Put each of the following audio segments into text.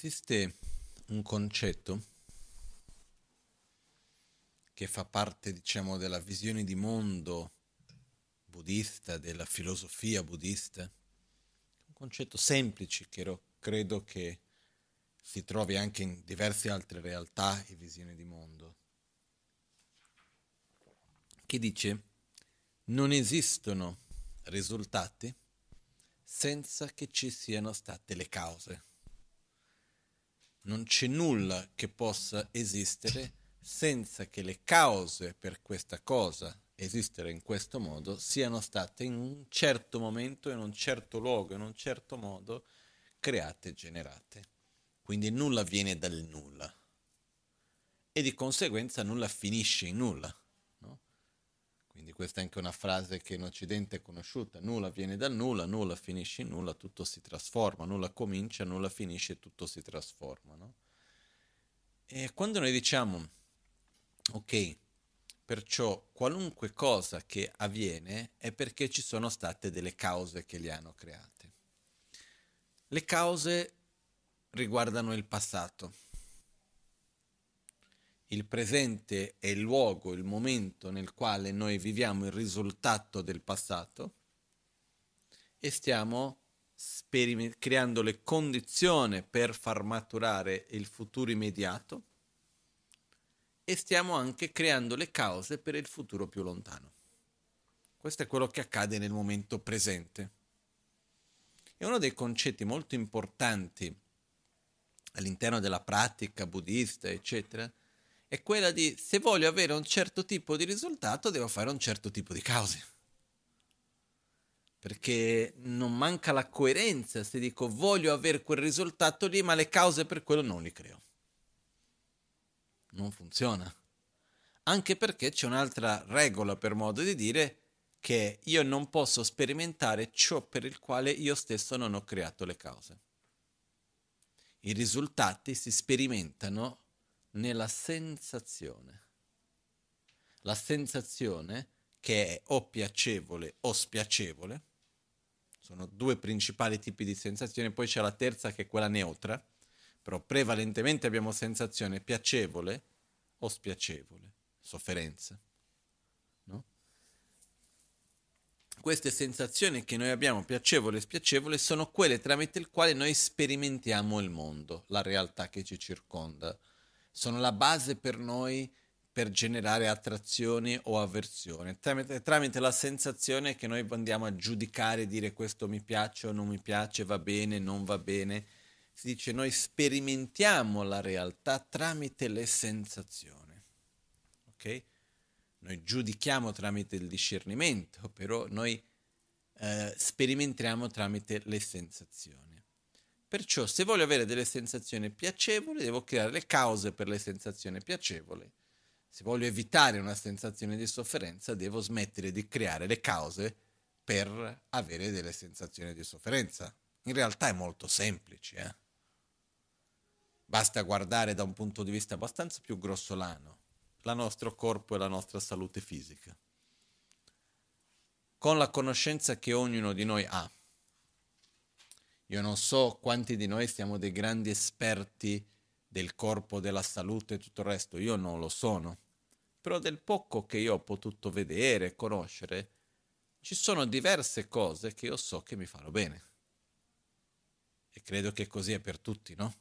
Esiste un concetto che fa parte, diciamo, della visione di mondo buddista, della filosofia buddista, un concetto semplice che credo che si trovi anche in diverse altre realtà e visioni di mondo, che dice non esistono risultati senza che ci siano state le cause. Non c'è nulla che possa esistere senza che le cause per questa cosa esistere in questo modo siano state in un certo momento, in un certo luogo, in un certo modo create e generate. Quindi nulla viene dal nulla e di conseguenza nulla finisce in nulla. Quindi questa è anche una frase che in Occidente è conosciuta, nulla viene dal nulla, nulla finisce in nulla, tutto si trasforma, nulla comincia, nulla finisce, tutto si trasforma. No? E quando noi diciamo, ok, perciò qualunque cosa che avviene è perché ci sono state delle cause che li hanno create. Le cause riguardano il passato il presente è il luogo, il momento nel quale noi viviamo il risultato del passato e stiamo sperime- creando le condizioni per far maturare il futuro immediato e stiamo anche creando le cause per il futuro più lontano. Questo è quello che accade nel momento presente. E uno dei concetti molto importanti all'interno della pratica buddista, eccetera, è quella di se voglio avere un certo tipo di risultato devo fare un certo tipo di cause. Perché non manca la coerenza se dico voglio avere quel risultato lì, ma le cause per quello non li creo. Non funziona. Anche perché c'è un'altra regola per modo di dire che io non posso sperimentare ciò per il quale io stesso non ho creato le cause. I risultati si sperimentano nella sensazione. La sensazione che è o piacevole o spiacevole, sono due principali tipi di sensazione, poi c'è la terza che è quella neutra, però prevalentemente abbiamo sensazione piacevole o spiacevole, sofferenza. No? Queste sensazioni che noi abbiamo, piacevole e spiacevole, sono quelle tramite le quali noi sperimentiamo il mondo, la realtà che ci circonda sono la base per noi per generare attrazione o avversione, tramite, tramite, la sensazione che noi andiamo a giudicare, dire questo mi piace o non mi piace, va bene, non va bene. Si dice noi sperimentiamo la realtà tramite le sensazioni. Ok? Noi giudichiamo tramite il discernimento, però noi eh, sperimentiamo tramite le sensazioni. Perciò se voglio avere delle sensazioni piacevoli, devo creare le cause per le sensazioni piacevoli. Se voglio evitare una sensazione di sofferenza, devo smettere di creare le cause per avere delle sensazioni di sofferenza. In realtà è molto semplice. Eh? Basta guardare da un punto di vista abbastanza più grossolano il nostro corpo e la nostra salute fisica. Con la conoscenza che ognuno di noi ha io non so quanti di noi siamo dei grandi esperti del corpo, della salute e tutto il resto, io non lo sono. Però del poco che io ho potuto vedere, conoscere, ci sono diverse cose che io so che mi fanno bene. E credo che così è per tutti, no?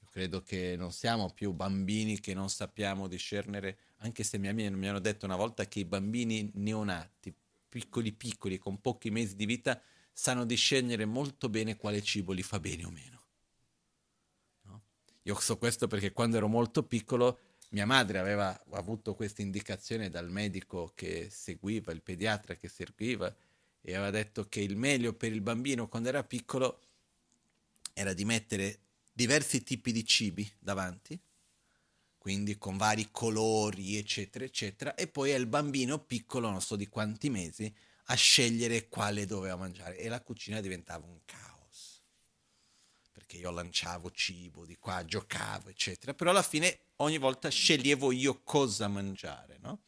Io credo che non siamo più bambini che non sappiamo discernere, anche se mi, mi hanno detto una volta che i bambini neonati, piccoli piccoli, con pochi mesi di vita, sanno discernere molto bene quale cibo li fa bene o meno. No? Io so questo perché quando ero molto piccolo mia madre aveva avuto questa indicazione dal medico che seguiva, il pediatra che seguiva, e aveva detto che il meglio per il bambino quando era piccolo era di mettere diversi tipi di cibi davanti, quindi con vari colori, eccetera, eccetera, e poi al bambino piccolo, non so di quanti mesi, a scegliere quale doveva mangiare e la cucina diventava un caos. Perché io lanciavo cibo di qua, giocavo, eccetera, però alla fine ogni volta sceglievo io cosa mangiare, no?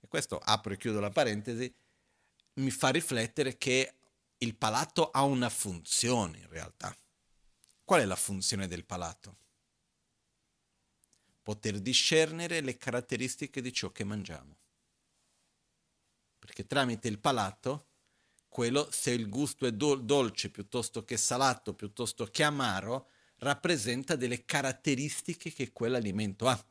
E questo, apro e chiudo la parentesi, mi fa riflettere che il palato ha una funzione in realtà. Qual è la funzione del palato? Poter discernere le caratteristiche di ciò che mangiamo. Perché tramite il palato, quello, se il gusto è dol- dolce piuttosto che salato, piuttosto che amaro, rappresenta delle caratteristiche che quell'alimento ha.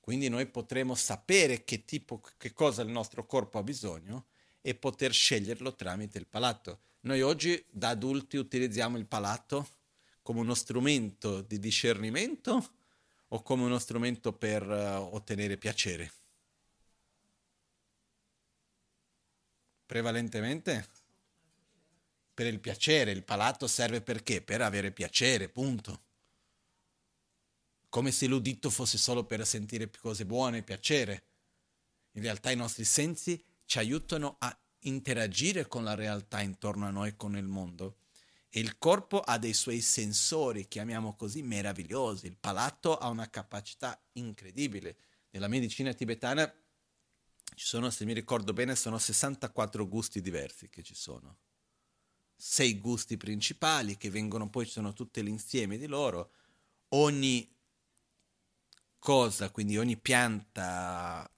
Quindi noi potremo sapere che tipo, che cosa il nostro corpo ha bisogno e poter sceglierlo tramite il palato. Noi oggi da adulti utilizziamo il palato come uno strumento di discernimento o come uno strumento per uh, ottenere piacere? Prevalentemente per il piacere, il palato serve perché? Per avere piacere, punto. Come se l'udito fosse solo per sentire cose buone, piacere. In realtà i nostri sensi ci aiutano a interagire con la realtà intorno a noi, con il mondo. E il corpo ha dei suoi sensori, chiamiamo così, meravigliosi. Il palato ha una capacità incredibile. Nella medicina tibetana ci sono, se mi ricordo bene, sono 64 gusti diversi che ci sono. Sei gusti principali che vengono poi, ci sono tutte l'insieme di loro. Ogni cosa, quindi ogni pianta,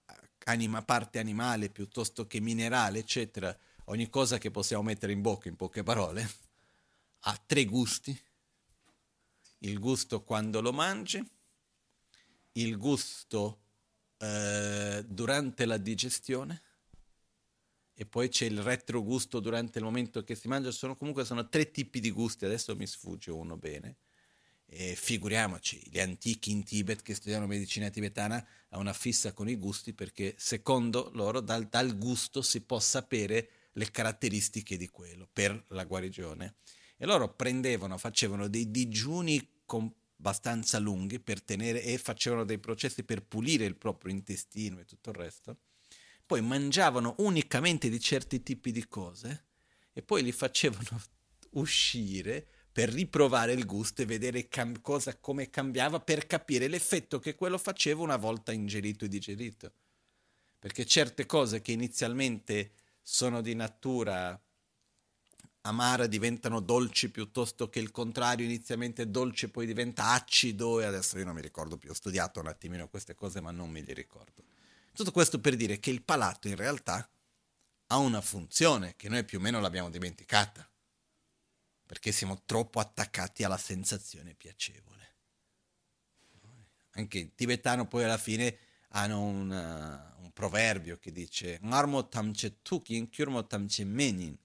anima, parte animale piuttosto che minerale, eccetera, ogni cosa che possiamo mettere in bocca in poche parole, ha tre gusti. Il gusto quando lo mangi, il gusto eh, durante la digestione e poi c'è il retrogusto durante il momento che si mangia. Sono, comunque sono tre tipi di gusti, adesso mi sfugge uno bene. E figuriamoci, gli antichi in Tibet che studiano medicina tibetana hanno una fissa con i gusti perché secondo loro dal, dal gusto si può sapere le caratteristiche di quello per la guarigione. E loro prendevano, facevano dei digiuni con abbastanza lunghi per tenere e facevano dei processi per pulire il proprio intestino e tutto il resto. Poi mangiavano unicamente di certi tipi di cose e poi li facevano uscire per riprovare il gusto e vedere cam- cosa, come cambiava per capire l'effetto che quello faceva una volta ingerito e digerito. Perché certe cose che inizialmente sono di natura amara diventano dolci piuttosto che il contrario, inizialmente dolce poi diventa acido e adesso io non mi ricordo più, ho studiato un attimino queste cose ma non me le ricordo. Tutto questo per dire che il palato in realtà ha una funzione che noi più o meno l'abbiamo dimenticata, perché siamo troppo attaccati alla sensazione piacevole. Anche in tibetano poi alla fine hanno una, un proverbio che dice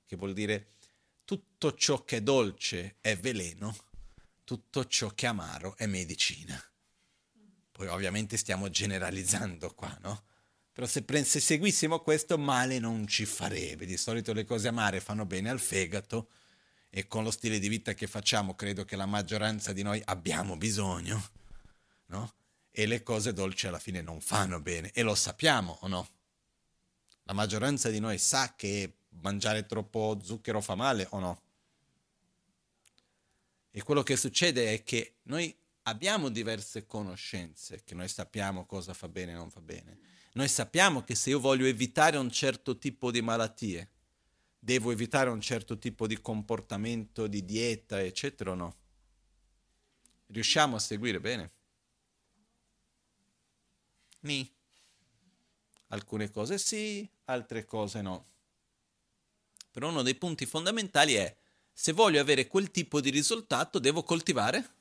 che vuol dire tutto ciò che è dolce è veleno, tutto ciò che è amaro è medicina. Poi ovviamente stiamo generalizzando qua, no? Però se, pre- se seguissimo questo male non ci farebbe. Di solito le cose amare fanno bene al fegato e con lo stile di vita che facciamo credo che la maggioranza di noi abbiamo bisogno, no? E le cose dolci alla fine non fanno bene e lo sappiamo o no? La maggioranza di noi sa che mangiare troppo zucchero fa male o no? E quello che succede è che noi abbiamo diverse conoscenze, che noi sappiamo cosa fa bene e non fa bene. Noi sappiamo che se io voglio evitare un certo tipo di malattie, devo evitare un certo tipo di comportamento, di dieta, eccetera o no? Riusciamo a seguire bene? Ni. Alcune cose sì, altre cose no. Però uno dei punti fondamentali è se voglio avere quel tipo di risultato devo coltivare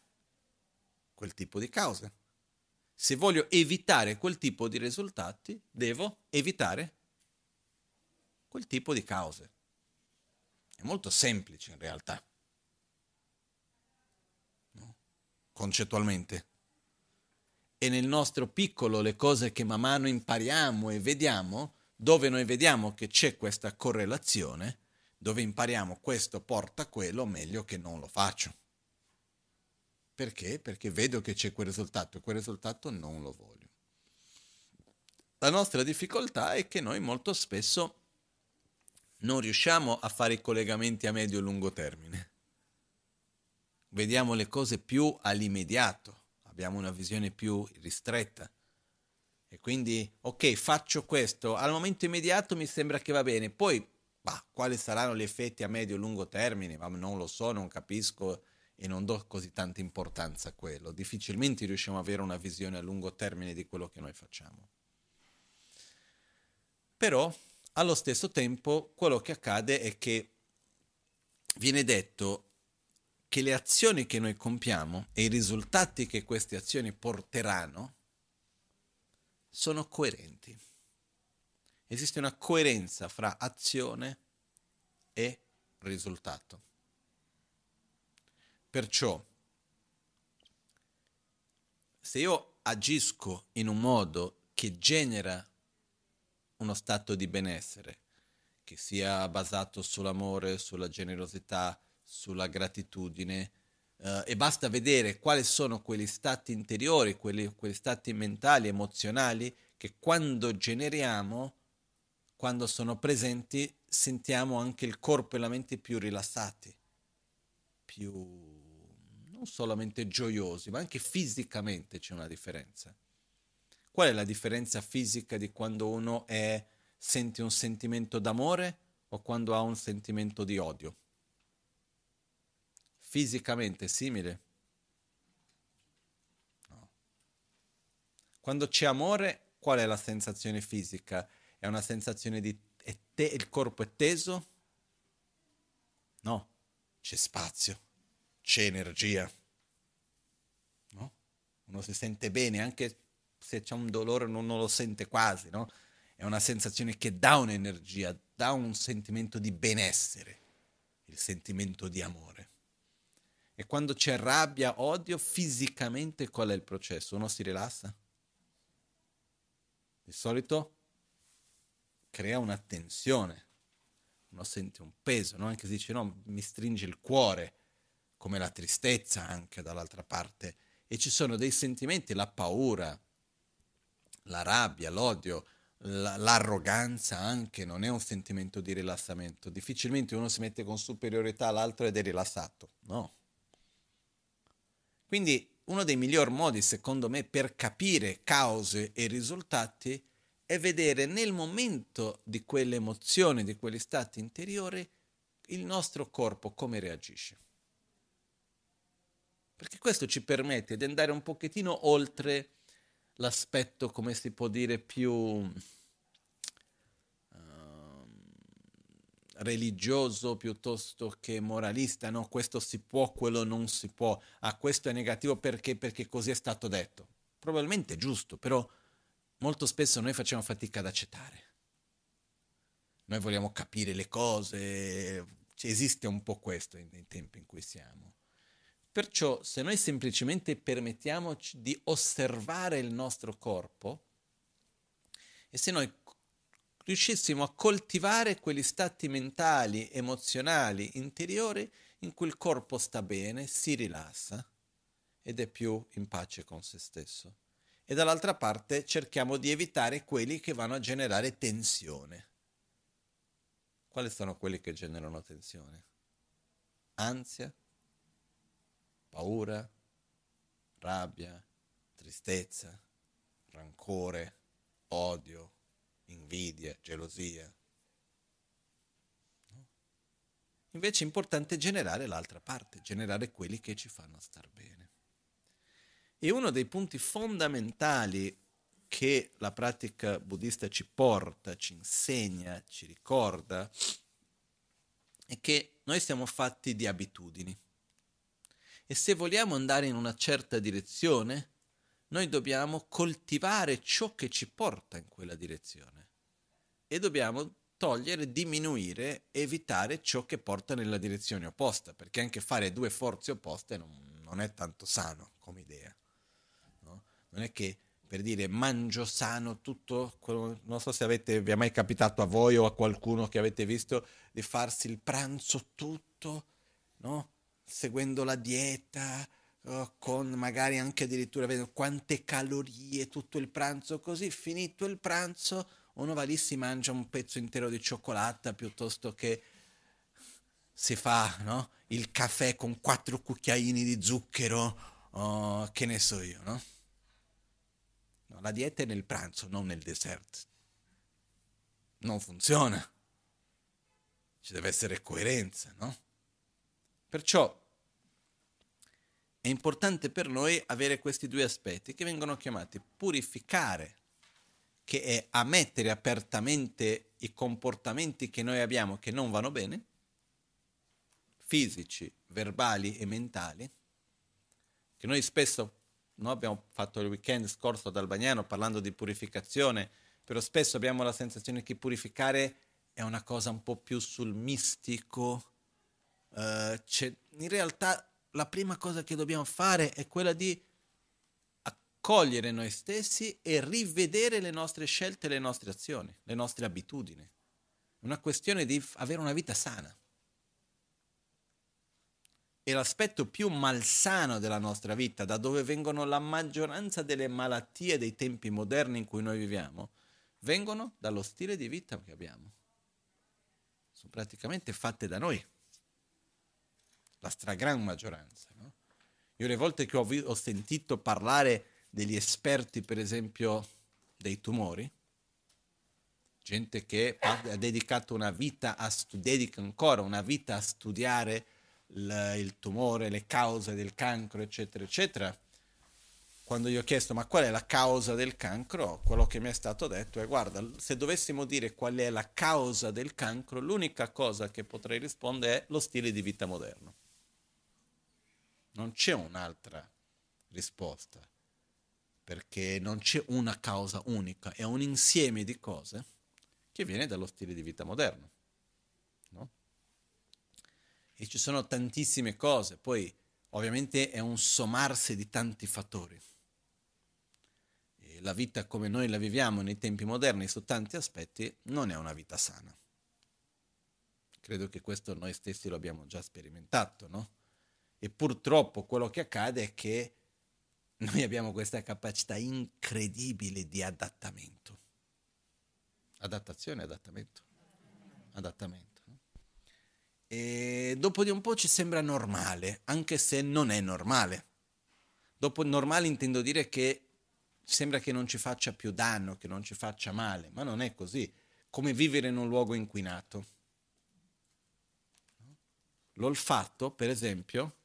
quel tipo di cause. Se voglio evitare quel tipo di risultati devo evitare quel tipo di cause. È molto semplice in realtà. No? Concettualmente. E nel nostro piccolo le cose che man mano impariamo e vediamo, dove noi vediamo che c'è questa correlazione, dove impariamo questo porta quello, meglio che non lo faccio. Perché? Perché vedo che c'è quel risultato e quel risultato non lo voglio. La nostra difficoltà è che noi molto spesso non riusciamo a fare i collegamenti a medio e lungo termine. Vediamo le cose più all'immediato, abbiamo una visione più ristretta. E quindi, ok, faccio questo, al momento immediato mi sembra che va bene, poi bah, quali saranno gli effetti a medio e lungo termine? Ma non lo so, non capisco e non do così tanta importanza a quello. Difficilmente riusciamo ad avere una visione a lungo termine di quello che noi facciamo. Però, allo stesso tempo, quello che accade è che viene detto che le azioni che noi compiamo e i risultati che queste azioni porteranno sono coerenti. Esiste una coerenza fra azione e risultato. Perciò, se io agisco in un modo che genera uno stato di benessere, che sia basato sull'amore, sulla generosità, sulla gratitudine, eh, e basta vedere quali sono quegli stati interiori, quelli, quegli stati mentali, emozionali, che quando generiamo, quando sono presenti, sentiamo anche il corpo e la mente più rilassati, più non solamente gioiosi, ma anche fisicamente c'è una differenza. Qual è la differenza fisica di quando uno è, sente un sentimento d'amore o quando ha un sentimento di odio? Fisicamente simile? No. Quando c'è amore, qual è la sensazione fisica? È una sensazione di te- il corpo è teso? No, c'è spazio c'è energia. No? Uno si sente bene, anche se c'è un dolore non, non lo sente quasi, no? È una sensazione che dà un'energia, dà un sentimento di benessere, il sentimento di amore. E quando c'è rabbia, odio, fisicamente qual è il processo? Uno si rilassa? Di solito crea una tensione, uno sente un peso, no? anche se dice no, mi stringe il cuore, come la tristezza anche dall'altra parte, e ci sono dei sentimenti, la paura, la rabbia, l'odio, l'arroganza anche non è un sentimento di rilassamento. Difficilmente uno si mette con superiorità all'altro ed è rilassato, no. Quindi uno dei miglior modi, secondo me, per capire cause e risultati è vedere nel momento di quelle emozioni, di quegli stati interiori, il nostro corpo come reagisce. Perché questo ci permette di andare un pochettino oltre l'aspetto, come si può dire, più uh, religioso piuttosto che moralista, no, questo si può, quello non si può, ah, questo è negativo perché, perché così è stato detto. Probabilmente è giusto, però molto spesso noi facciamo fatica ad accettare. Noi vogliamo capire le cose, esiste un po' questo nei tempi in cui siamo. Perciò se noi semplicemente permettiamoci di osservare il nostro corpo e se noi riuscissimo a coltivare quegli stati mentali, emozionali, interiori in cui il corpo sta bene, si rilassa ed è più in pace con se stesso. E dall'altra parte cerchiamo di evitare quelli che vanno a generare tensione. Quali sono quelli che generano tensione? Ansia, paura, rabbia, tristezza, rancore, odio, invidia, gelosia. Invece è importante generare l'altra parte, generare quelli che ci fanno star bene. E uno dei punti fondamentali che la pratica buddista ci porta, ci insegna, ci ricorda, è che noi siamo fatti di abitudini. E se vogliamo andare in una certa direzione, noi dobbiamo coltivare ciò che ci porta in quella direzione. E dobbiamo togliere, diminuire, evitare ciò che porta nella direzione opposta, perché anche fare due forze opposte non, non è tanto sano come idea. No? Non è che per dire mangio sano tutto, non so se avete, vi è mai capitato a voi o a qualcuno che avete visto di farsi il pranzo tutto, no? seguendo la dieta, uh, con magari anche addirittura vedendo quante calorie, tutto il pranzo, così finito il pranzo uno va lì si mangia un pezzo intero di cioccolata piuttosto che si fa no? il caffè con quattro cucchiaini di zucchero, uh, che ne so io, no? No? La dieta è nel pranzo, non nel dessert. Non funziona. Ci deve essere coerenza, no? Perciò è importante per noi avere questi due aspetti che vengono chiamati purificare, che è ammettere apertamente i comportamenti che noi abbiamo che non vanno bene, fisici, verbali e mentali, che noi spesso, noi abbiamo fatto il weekend scorso ad Albagnano parlando di purificazione, però spesso abbiamo la sensazione che purificare è una cosa un po' più sul mistico. Uh, in realtà la prima cosa che dobbiamo fare è quella di accogliere noi stessi e rivedere le nostre scelte, le nostre azioni, le nostre abitudini. È una questione di avere una vita sana. E l'aspetto più malsano della nostra vita, da dove vengono la maggioranza delle malattie dei tempi moderni in cui noi viviamo, vengono dallo stile di vita che abbiamo. Sono praticamente fatte da noi la stragrande maggioranza. No? Io le volte che ho, vi- ho sentito parlare degli esperti, per esempio, dei tumori, gente che ha dedicato una vita a stu- dedica ancora una vita a studiare il, il tumore, le cause del cancro, eccetera, eccetera. Quando gli ho chiesto ma qual è la causa del cancro, quello che mi è stato detto è guarda, se dovessimo dire qual è la causa del cancro, l'unica cosa che potrei rispondere è lo stile di vita moderno. Non c'è un'altra risposta, perché non c'è una causa unica, è un insieme di cose che viene dallo stile di vita moderno. E ci sono tantissime cose, poi ovviamente è un sommarsi di tanti fattori. E la vita come noi la viviamo nei tempi moderni su tanti aspetti non è una vita sana. Credo che questo noi stessi lo abbiamo già sperimentato, no? E purtroppo quello che accade è che noi abbiamo questa capacità incredibile di adattamento. Adattazione, adattamento. Adattamento. E dopo di un po' ci sembra normale, anche se non è normale. Dopo normale intendo dire che sembra che non ci faccia più danno, che non ci faccia male, ma non è così. Come vivere in un luogo inquinato. L'olfatto, per esempio,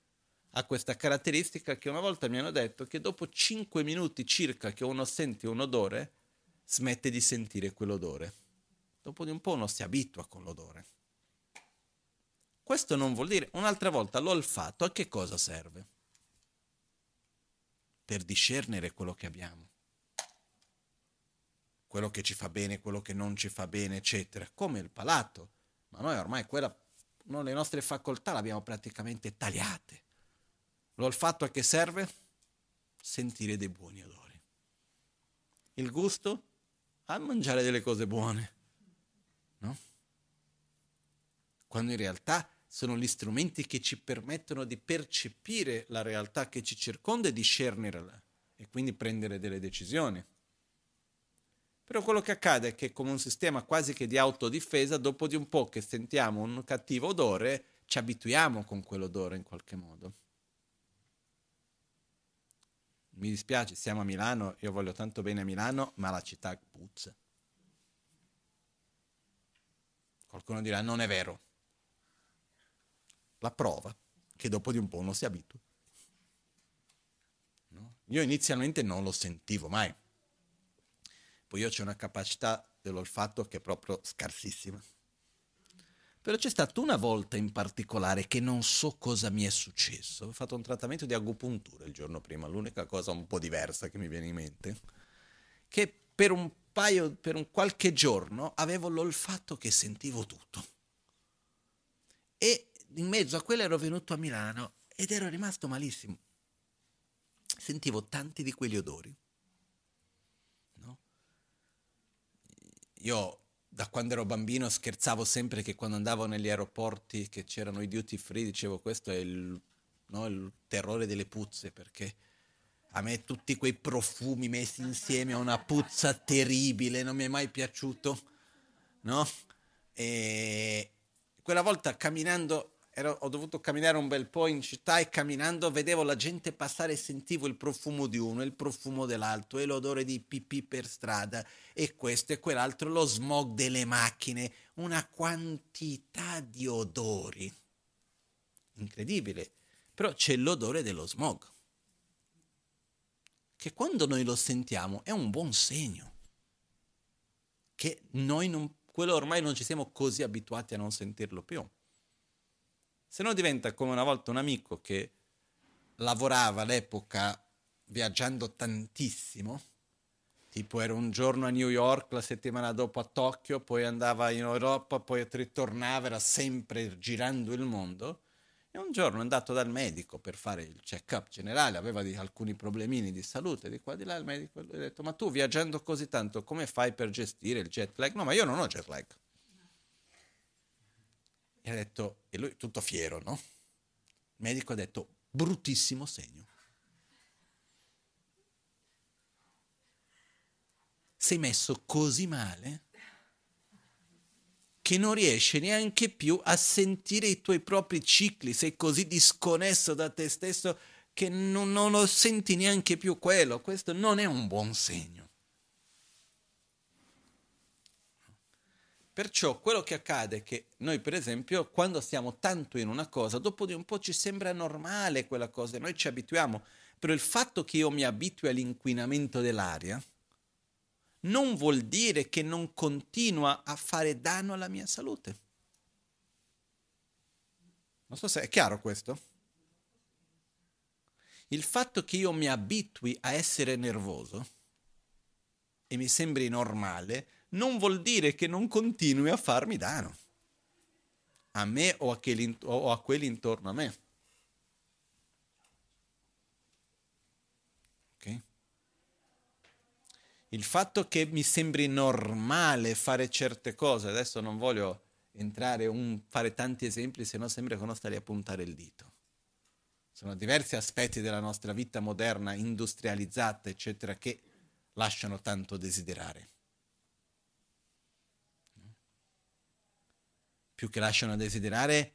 ha questa caratteristica che una volta mi hanno detto che dopo 5 minuti circa che uno sente un odore, smette di sentire quell'odore. Dopo di un po' uno si abitua con l'odore. Questo non vuol dire, un'altra volta, l'olfatto a che cosa serve? Per discernere quello che abbiamo. Quello che ci fa bene, quello che non ci fa bene, eccetera. Come il palato. Ma noi ormai quella, no, le nostre facoltà le abbiamo praticamente tagliate L'olfatto a che serve? Sentire dei buoni odori. Il gusto? A mangiare delle cose buone. No? Quando in realtà sono gli strumenti che ci permettono di percepire la realtà che ci circonda e discernerla e quindi prendere delle decisioni. Però quello che accade è che come un sistema quasi che di autodifesa, dopo di un po' che sentiamo un cattivo odore, ci abituiamo con quell'odore in qualche modo mi dispiace, siamo a Milano, io voglio tanto bene a Milano, ma la città puzza. Qualcuno dirà, non è vero. La prova che dopo di un po' uno si abitua. No? Io inizialmente non lo sentivo mai. Poi io ho una capacità dell'olfatto che è proprio scarsissima. Però c'è stata una volta in particolare che non so cosa mi è successo. Ho fatto un trattamento di agopuntura il giorno prima, l'unica cosa un po' diversa che mi viene in mente, che per un paio, per un qualche giorno avevo l'olfatto che sentivo tutto. E in mezzo a quello ero venuto a Milano ed ero rimasto malissimo. Sentivo tanti di quegli odori. No? Io da quando ero bambino scherzavo sempre che quando andavo negli aeroporti che c'erano i duty free dicevo questo è il, no, il terrore delle puzze perché a me tutti quei profumi messi insieme a una puzza terribile non mi è mai piaciuto, no? E quella volta camminando ero, ho dovuto camminare un bel po' in città e camminando vedevo la gente passare e sentivo il profumo di uno, il profumo dell'altro e l'odore di pipì per strada e questo e quell'altro, lo smog delle macchine, una quantità di odori. Incredibile. Però c'è l'odore dello smog, che quando noi lo sentiamo è un buon segno, che noi non, quello ormai non ci siamo così abituati a non sentirlo più. Se no diventa come una volta un amico che lavorava all'epoca viaggiando tantissimo, tipo era un giorno a New York, la settimana dopo a Tokyo, poi andava in Europa, poi ritornava, era sempre girando il mondo e un giorno è andato dal medico per fare il check-up generale, aveva di, alcuni problemini di salute, di qua di là, il medico gli ha detto, ma tu viaggiando così tanto, come fai per gestire il jet lag? No, ma io non ho jet lag. E ha detto, e lui tutto fiero, no? Il medico ha detto, bruttissimo segno. Sei messo così male che non riesci neanche più a sentire i tuoi propri cicli, sei così disconnesso da te stesso che non, non lo senti neanche più quello. Questo non è un buon segno. Perciò quello che accade è che noi, per esempio, quando stiamo tanto in una cosa, dopo di un po' ci sembra normale quella cosa e noi ci abituiamo. Però il fatto che io mi abitui all'inquinamento dell'aria, non vuol dire che non continua a fare danno alla mia salute. Non so se è chiaro questo. Il fatto che io mi abitui a essere nervoso e mi sembri normale non vuol dire che non continui a farmi danno a me o a, o a quelli intorno a me. il fatto che mi sembri normale fare certe cose, adesso non voglio entrare un, fare tanti esempi, se no sembra che uno sta lì a puntare il dito. Sono diversi aspetti della nostra vita moderna, industrializzata, eccetera, che lasciano tanto desiderare. Più che lasciano desiderare,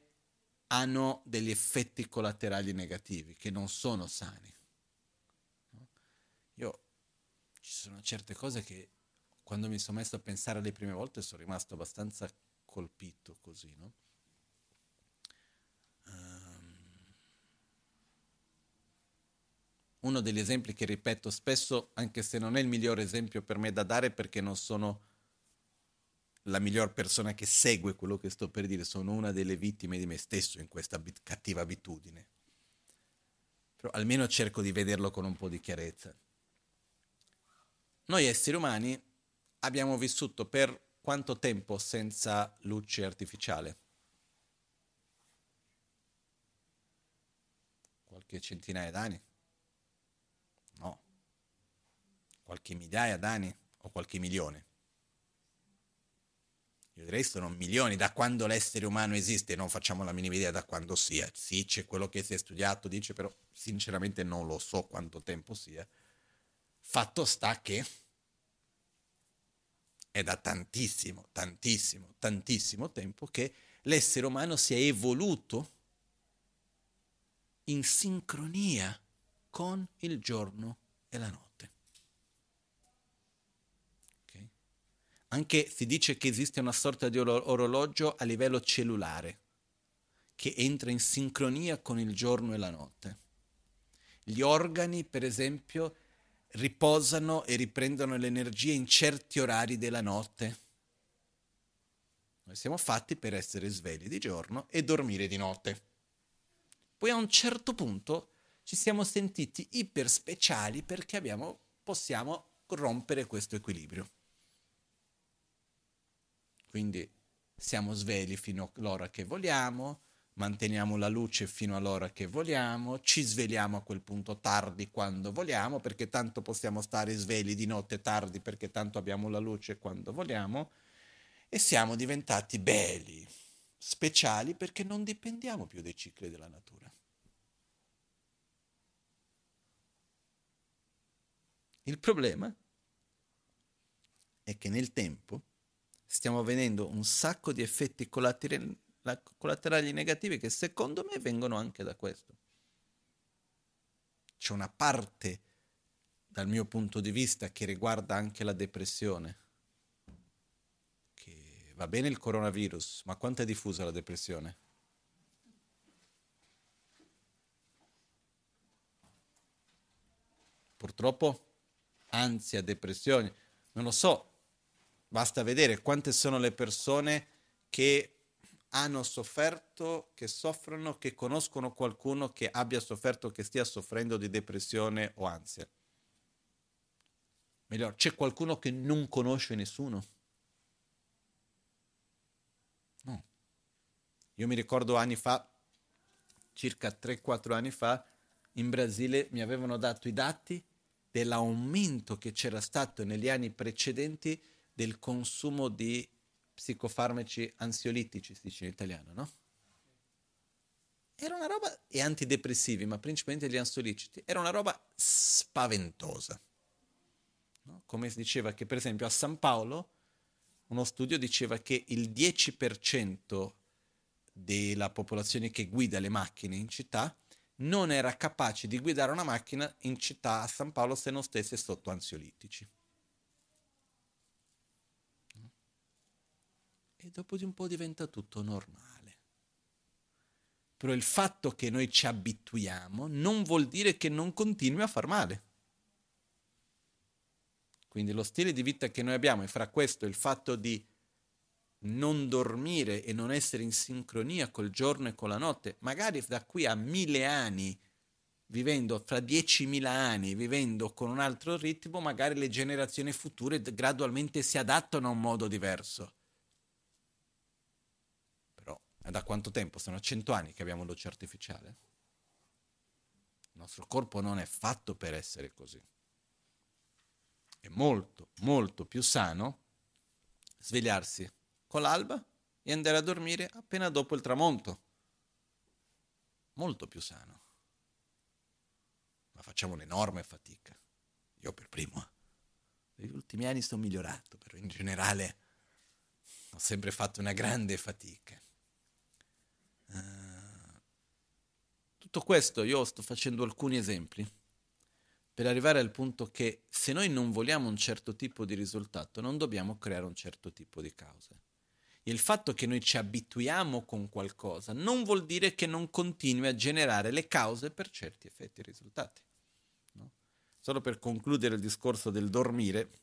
hanno degli effetti collaterali negativi che non sono sani. Io ci sono certe cose che quando mi sono messo a pensare le prime volte sono rimasto abbastanza colpito così, no? Um, uno degli esempi che ripeto spesso, anche se non è il migliore esempio per me da dare perché non sono la miglior persona che segue quello che sto per dire, sono una delle vittime di me stesso in questa abit- cattiva abitudine. Però almeno cerco di vederlo con un po' di chiarezza. Noi esseri umani abbiamo vissuto per quanto tempo senza luce artificiale? Qualche centinaia d'anni? No. Qualche migliaia d'anni o qualche milione? Io direi sono milioni da quando l'essere umano esiste, non facciamo la minima idea da quando sia. Sì, c'è quello che si è studiato, dice, però sinceramente non lo so quanto tempo sia. Fatto sta che è da tantissimo, tantissimo, tantissimo tempo che l'essere umano si è evoluto in sincronia con il giorno e la notte. Okay? Anche si dice che esiste una sorta di orologio a livello cellulare che entra in sincronia con il giorno e la notte. Gli organi, per esempio, riposano e riprendono l'energia in certi orari della notte. Noi siamo fatti per essere svegli di giorno e dormire di notte. Poi a un certo punto ci siamo sentiti iper speciali perché abbiamo, possiamo rompere questo equilibrio. Quindi siamo svegli fino all'ora che vogliamo, manteniamo la luce fino all'ora che vogliamo, ci svegliamo a quel punto tardi quando vogliamo, perché tanto possiamo stare svegli di notte tardi perché tanto abbiamo la luce quando vogliamo, e siamo diventati belli, speciali perché non dipendiamo più dai cicli della natura. Il problema è che nel tempo stiamo vedendo un sacco di effetti collaterali, collaterali negativi che secondo me vengono anche da questo. C'è una parte, dal mio punto di vista, che riguarda anche la depressione. Che va bene il coronavirus, ma quanto è diffusa la depressione? Purtroppo ansia, depressione, non lo so, basta vedere quante sono le persone che hanno sofferto, che soffrono, che conoscono qualcuno che abbia sofferto, che stia soffrendo di depressione o ansia. Meglio, c'è qualcuno che non conosce nessuno? No. Io mi ricordo anni fa, circa 3-4 anni fa, in Brasile mi avevano dato i dati dell'aumento che c'era stato negli anni precedenti del consumo di psicofarmaci ansiolitici, si dice in italiano, no? Era una roba, e antidepressivi, ma principalmente gli ansiolitici, era una roba spaventosa. No? Come si diceva che per esempio a San Paolo uno studio diceva che il 10% della popolazione che guida le macchine in città non era capace di guidare una macchina in città a San Paolo se non stesse sotto ansiolitici. E dopo di un po' diventa tutto normale. Però il fatto che noi ci abituiamo non vuol dire che non continui a far male. Quindi lo stile di vita che noi abbiamo, e fra questo il fatto di non dormire e non essere in sincronia col giorno e con la notte, magari da qui a mille anni, vivendo fra diecimila anni, vivendo con un altro ritmo, magari le generazioni future gradualmente si adattano a un modo diverso. Però da quanto tempo? Sono cento anni che abbiamo luce artificiale. Il nostro corpo non è fatto per essere così. È molto, molto più sano svegliarsi con l'alba e andare a dormire appena dopo il tramonto. Molto più sano. Ma facciamo un'enorme fatica. Io per primo. Negli ultimi anni sono migliorato, però in generale ho sempre fatto una grande fatica. Uh, tutto questo io sto facendo alcuni esempi per arrivare al punto che se noi non vogliamo un certo tipo di risultato, non dobbiamo creare un certo tipo di cause il fatto che noi ci abituiamo con qualcosa non vuol dire che non continui a generare le cause per certi effetti e risultati. No? Solo per concludere il discorso del dormire,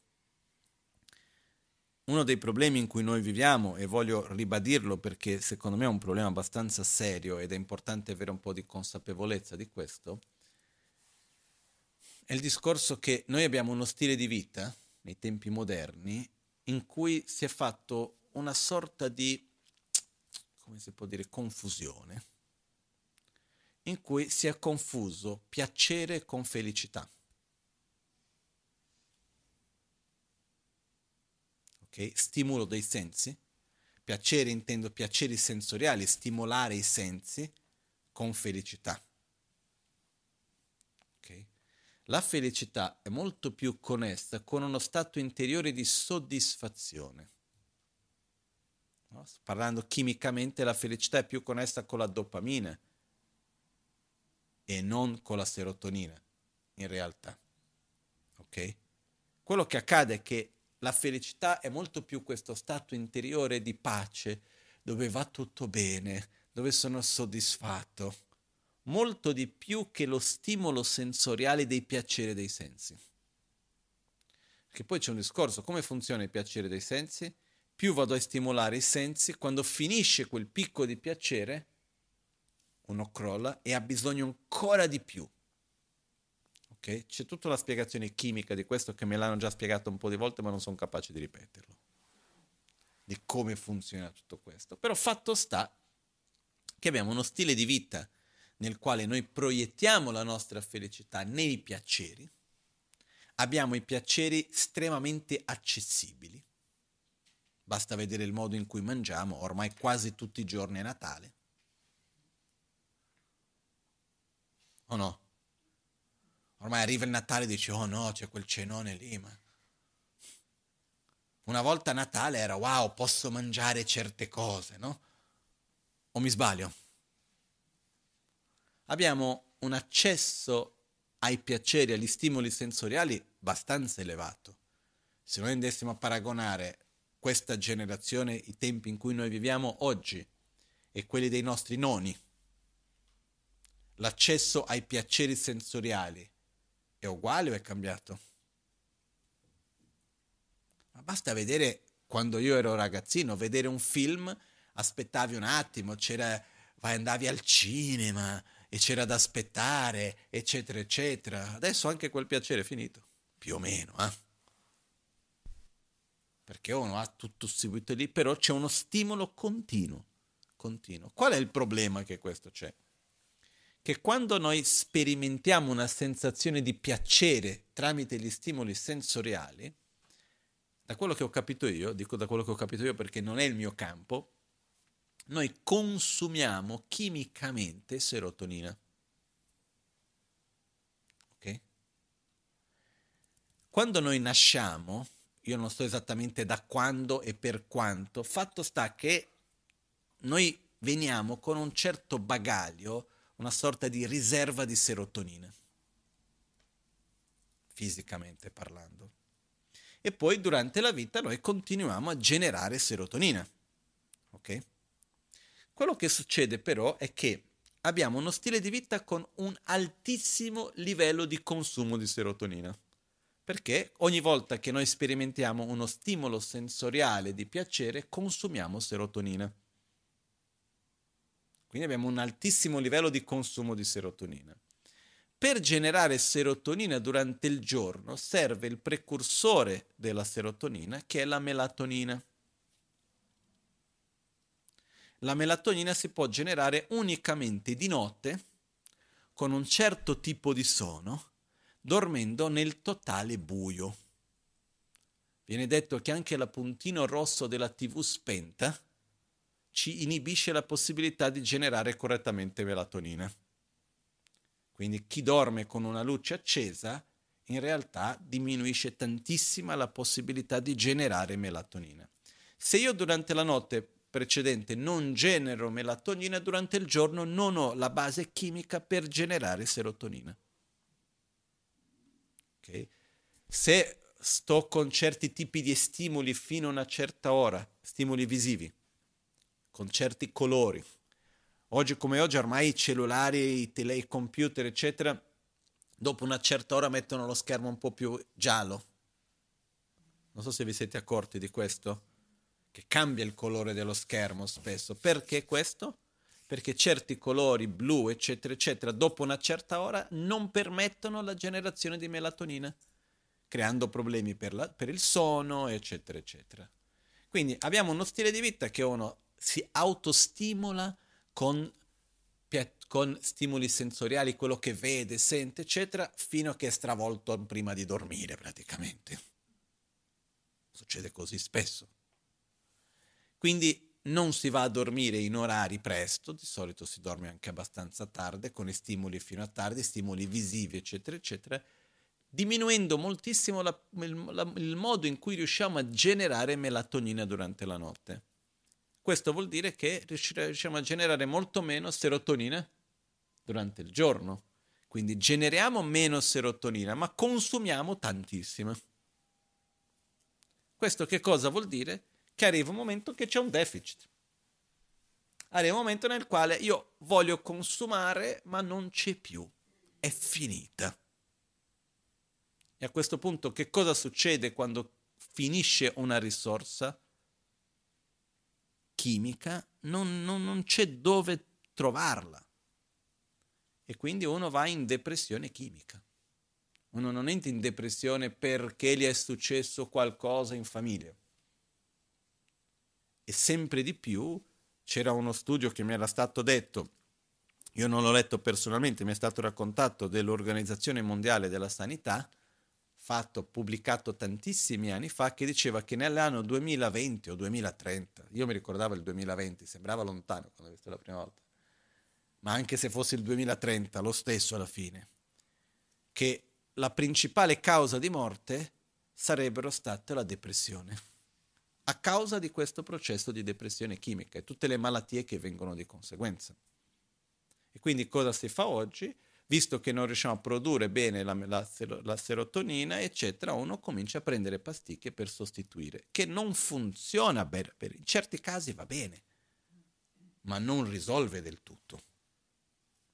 uno dei problemi in cui noi viviamo, e voglio ribadirlo perché secondo me è un problema abbastanza serio ed è importante avere un po' di consapevolezza di questo, è il discorso che noi abbiamo uno stile di vita nei tempi moderni in cui si è fatto una sorta di, come si può dire, confusione, in cui si è confuso piacere con felicità. Ok? Stimolo dei sensi. Piacere intendo piaceri sensoriali, stimolare i sensi con felicità. Okay? La felicità è molto più connessa con uno stato interiore di soddisfazione. No? Parlando chimicamente, la felicità è più connessa con la dopamina e non con la serotonina, in realtà. Ok? Quello che accade è che la felicità è molto più questo stato interiore di pace, dove va tutto bene, dove sono soddisfatto, molto di più che lo stimolo sensoriale dei piaceri dei sensi. Perché poi c'è un discorso, come funziona il piacere dei sensi? più vado a stimolare i sensi, quando finisce quel picco di piacere, uno crolla e ha bisogno ancora di più. Okay? C'è tutta la spiegazione chimica di questo che me l'hanno già spiegato un po' di volte, ma non sono capace di ripeterlo. Di come funziona tutto questo. Però fatto sta che abbiamo uno stile di vita nel quale noi proiettiamo la nostra felicità nei piaceri, abbiamo i piaceri estremamente accessibili, Basta vedere il modo in cui mangiamo, ormai quasi tutti i giorni è Natale. O no? Ormai arriva il Natale e dici, oh no, c'è quel cenone lì, ma... Una volta Natale era, wow, posso mangiare certe cose, no? O mi sbaglio? Abbiamo un accesso ai piaceri, agli stimoli sensoriali abbastanza elevato. Se noi andessimo a paragonare questa generazione, i tempi in cui noi viviamo oggi e quelli dei nostri noni. L'accesso ai piaceri sensoriali È uguale o è cambiato? Ma basta vedere quando io ero ragazzino, vedere un film, aspettavi un attimo, c'era, vai, andavi al cinema e c'era da aspettare, eccetera, eccetera. Adesso anche quel piacere è finito, più o meno, eh? Perché uno ha tutto seguito lì, però c'è uno stimolo continuo, continuo. Qual è il problema che questo c'è? Che quando noi sperimentiamo una sensazione di piacere tramite gli stimoli sensoriali, da quello che ho capito io, dico da quello che ho capito io perché non è il mio campo, noi consumiamo chimicamente serotonina. Ok? Quando noi nasciamo, io non so esattamente da quando e per quanto, fatto sta che noi veniamo con un certo bagaglio, una sorta di riserva di serotonina, fisicamente parlando e poi durante la vita noi continuiamo a generare serotonina. Ok? Quello che succede però è che abbiamo uno stile di vita con un altissimo livello di consumo di serotonina. Perché ogni volta che noi sperimentiamo uno stimolo sensoriale di piacere, consumiamo serotonina. Quindi abbiamo un altissimo livello di consumo di serotonina. Per generare serotonina durante il giorno serve il precursore della serotonina che è la melatonina. La melatonina si può generare unicamente di notte con un certo tipo di sonno, dormendo nel totale buio. Viene detto che anche la puntino rosso della TV spenta ci inibisce la possibilità di generare correttamente melatonina. Quindi chi dorme con una luce accesa in realtà diminuisce tantissima la possibilità di generare melatonina. Se io durante la notte precedente non genero melatonina, durante il giorno non ho la base chimica per generare serotonina. Okay? Se sto con certi tipi di stimoli fino a una certa ora, stimoli visivi, con certi colori, Oggi come oggi ormai i cellulari, i, tele, i computer, eccetera, dopo una certa ora mettono lo schermo un po' più giallo. Non so se vi siete accorti di questo, che cambia il colore dello schermo spesso. Perché questo? Perché certi colori blu, eccetera, eccetera, dopo una certa ora non permettono la generazione di melatonina, creando problemi per, la, per il sonno, eccetera, eccetera. Quindi abbiamo uno stile di vita che uno si autostimola con, con stimoli sensoriali, quello che vede, sente, eccetera, fino a che è stravolto prima di dormire praticamente. Succede così spesso. Quindi non si va a dormire in orari presto, di solito si dorme anche abbastanza tardi, con stimoli fino a tardi, stimoli visivi, eccetera, eccetera, diminuendo moltissimo la, il, la, il modo in cui riusciamo a generare melatonina durante la notte. Questo vuol dire che riusciamo a generare molto meno serotonina durante il giorno. Quindi generiamo meno serotonina, ma consumiamo tantissima. Questo che cosa vuol dire? Che arriva un momento che c'è un deficit. Arriva un momento nel quale io voglio consumare, ma non c'è più. È finita. E a questo punto che cosa succede quando finisce una risorsa? Chimica non, non, non c'è dove trovarla. E quindi uno va in depressione chimica. Uno non entra in depressione perché gli è successo qualcosa in famiglia. E sempre di più c'era uno studio che mi era stato detto, io non l'ho letto personalmente, mi è stato raccontato dell'Organizzazione Mondiale della Sanità, fatto, pubblicato tantissimi anni fa, che diceva che nell'anno 2020 o 2030, io mi ricordavo il 2020, sembrava lontano quando l'ho visto la prima volta, ma anche se fosse il 2030, lo stesso alla fine, che la principale causa di morte sarebbero state la depressione, a causa di questo processo di depressione chimica e tutte le malattie che vengono di conseguenza. E quindi cosa si fa oggi? Visto che non riusciamo a produrre bene la, la, la, serotonina, eccetera, uno comincia a prendere pasticche per sostituire, che non funziona bene, in certi casi va bene, ma non risolve del tutto.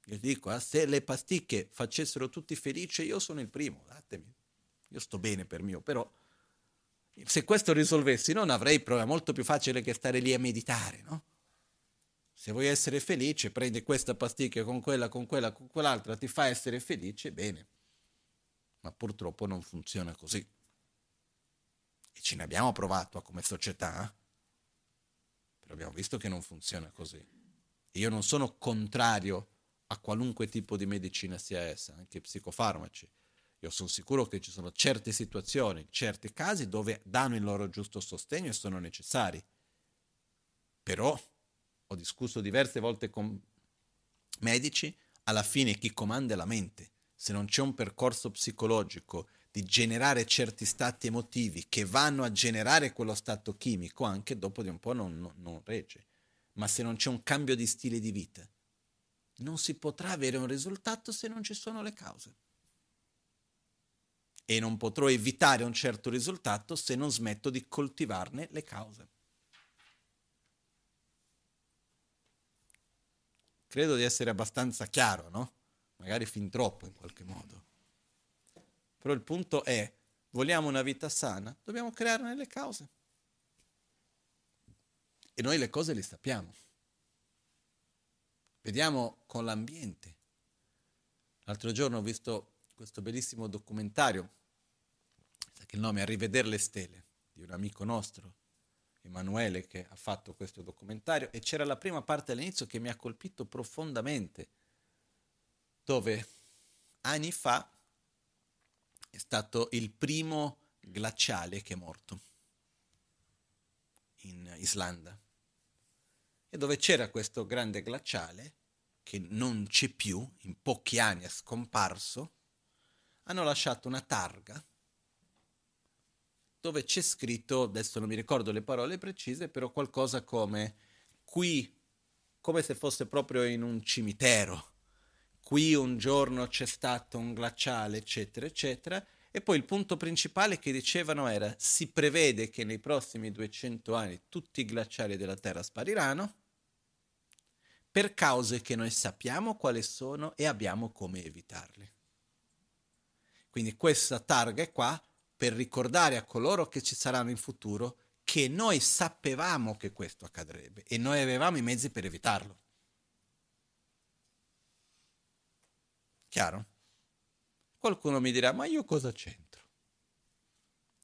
Io dico, eh, se le pasticche facessero tutti felici, io sono il primo, datemi. Io sto bene per mio, però se questo risolvessi non avrei problema, molto più facile che stare lì a meditare, no? Se vuoi essere felice, prendi questa pasticca con quella, con quella, con quell'altra, ti fa essere felice, bene. Ma purtroppo non funziona così. E ce ne abbiamo provato come società, eh? però abbiamo visto che non funziona così. Io non sono contrario a qualunque tipo di medicina sia essa, anche psicofarmaci. Io sono sicuro che ci sono certe situazioni, certi casi dove danno il loro giusto sostegno e sono necessari. Però ho discusso diverse volte con medici, alla fine chi comanda è la mente. Se non c'è un percorso psicologico di generare certi stati emotivi che vanno a generare quello stato chimico, anche dopo di un po' non, non, non regge. Ma se non c'è un cambio di stile di vita, non si potrà avere un risultato se non ci sono le cause. E non potrò evitare un certo risultato se non smetto di coltivarne le cause. Credo di essere abbastanza chiaro, no? Magari fin troppo in qualche modo. Però il punto è, vogliamo una vita sana, dobbiamo crearne le cause. E noi le cose le sappiamo. Vediamo con l'ambiente. L'altro giorno ho visto questo bellissimo documentario, che il nome è A rivedere le stelle, di un amico nostro, Emanuele, che ha fatto questo documentario, e c'era la prima parte all'inizio che mi ha colpito profondamente, dove anni fa è stato il primo glaciale che è morto in Islanda e dove c'era questo grande glaciale che non c'è più, in pochi anni è scomparso, hanno lasciato una targa dove c'è scritto, adesso non mi ricordo le parole precise, però qualcosa come qui, come se fosse proprio in un cimitero, qui un giorno c'è stato un glaciale, eccetera, eccetera, e poi il punto principale che dicevano era si prevede che nei prossimi 200 anni tutti i glaciali della Terra spariranno per cause che noi sappiamo quali sono e abbiamo come evitarle. Quindi questa targa qua per ricordare a coloro che ci saranno in futuro che noi sapevamo che questo accadrebbe e noi avevamo i mezzi per evitarlo. Chiaro? Qualcuno mi dirà, ma io cosa c'entro?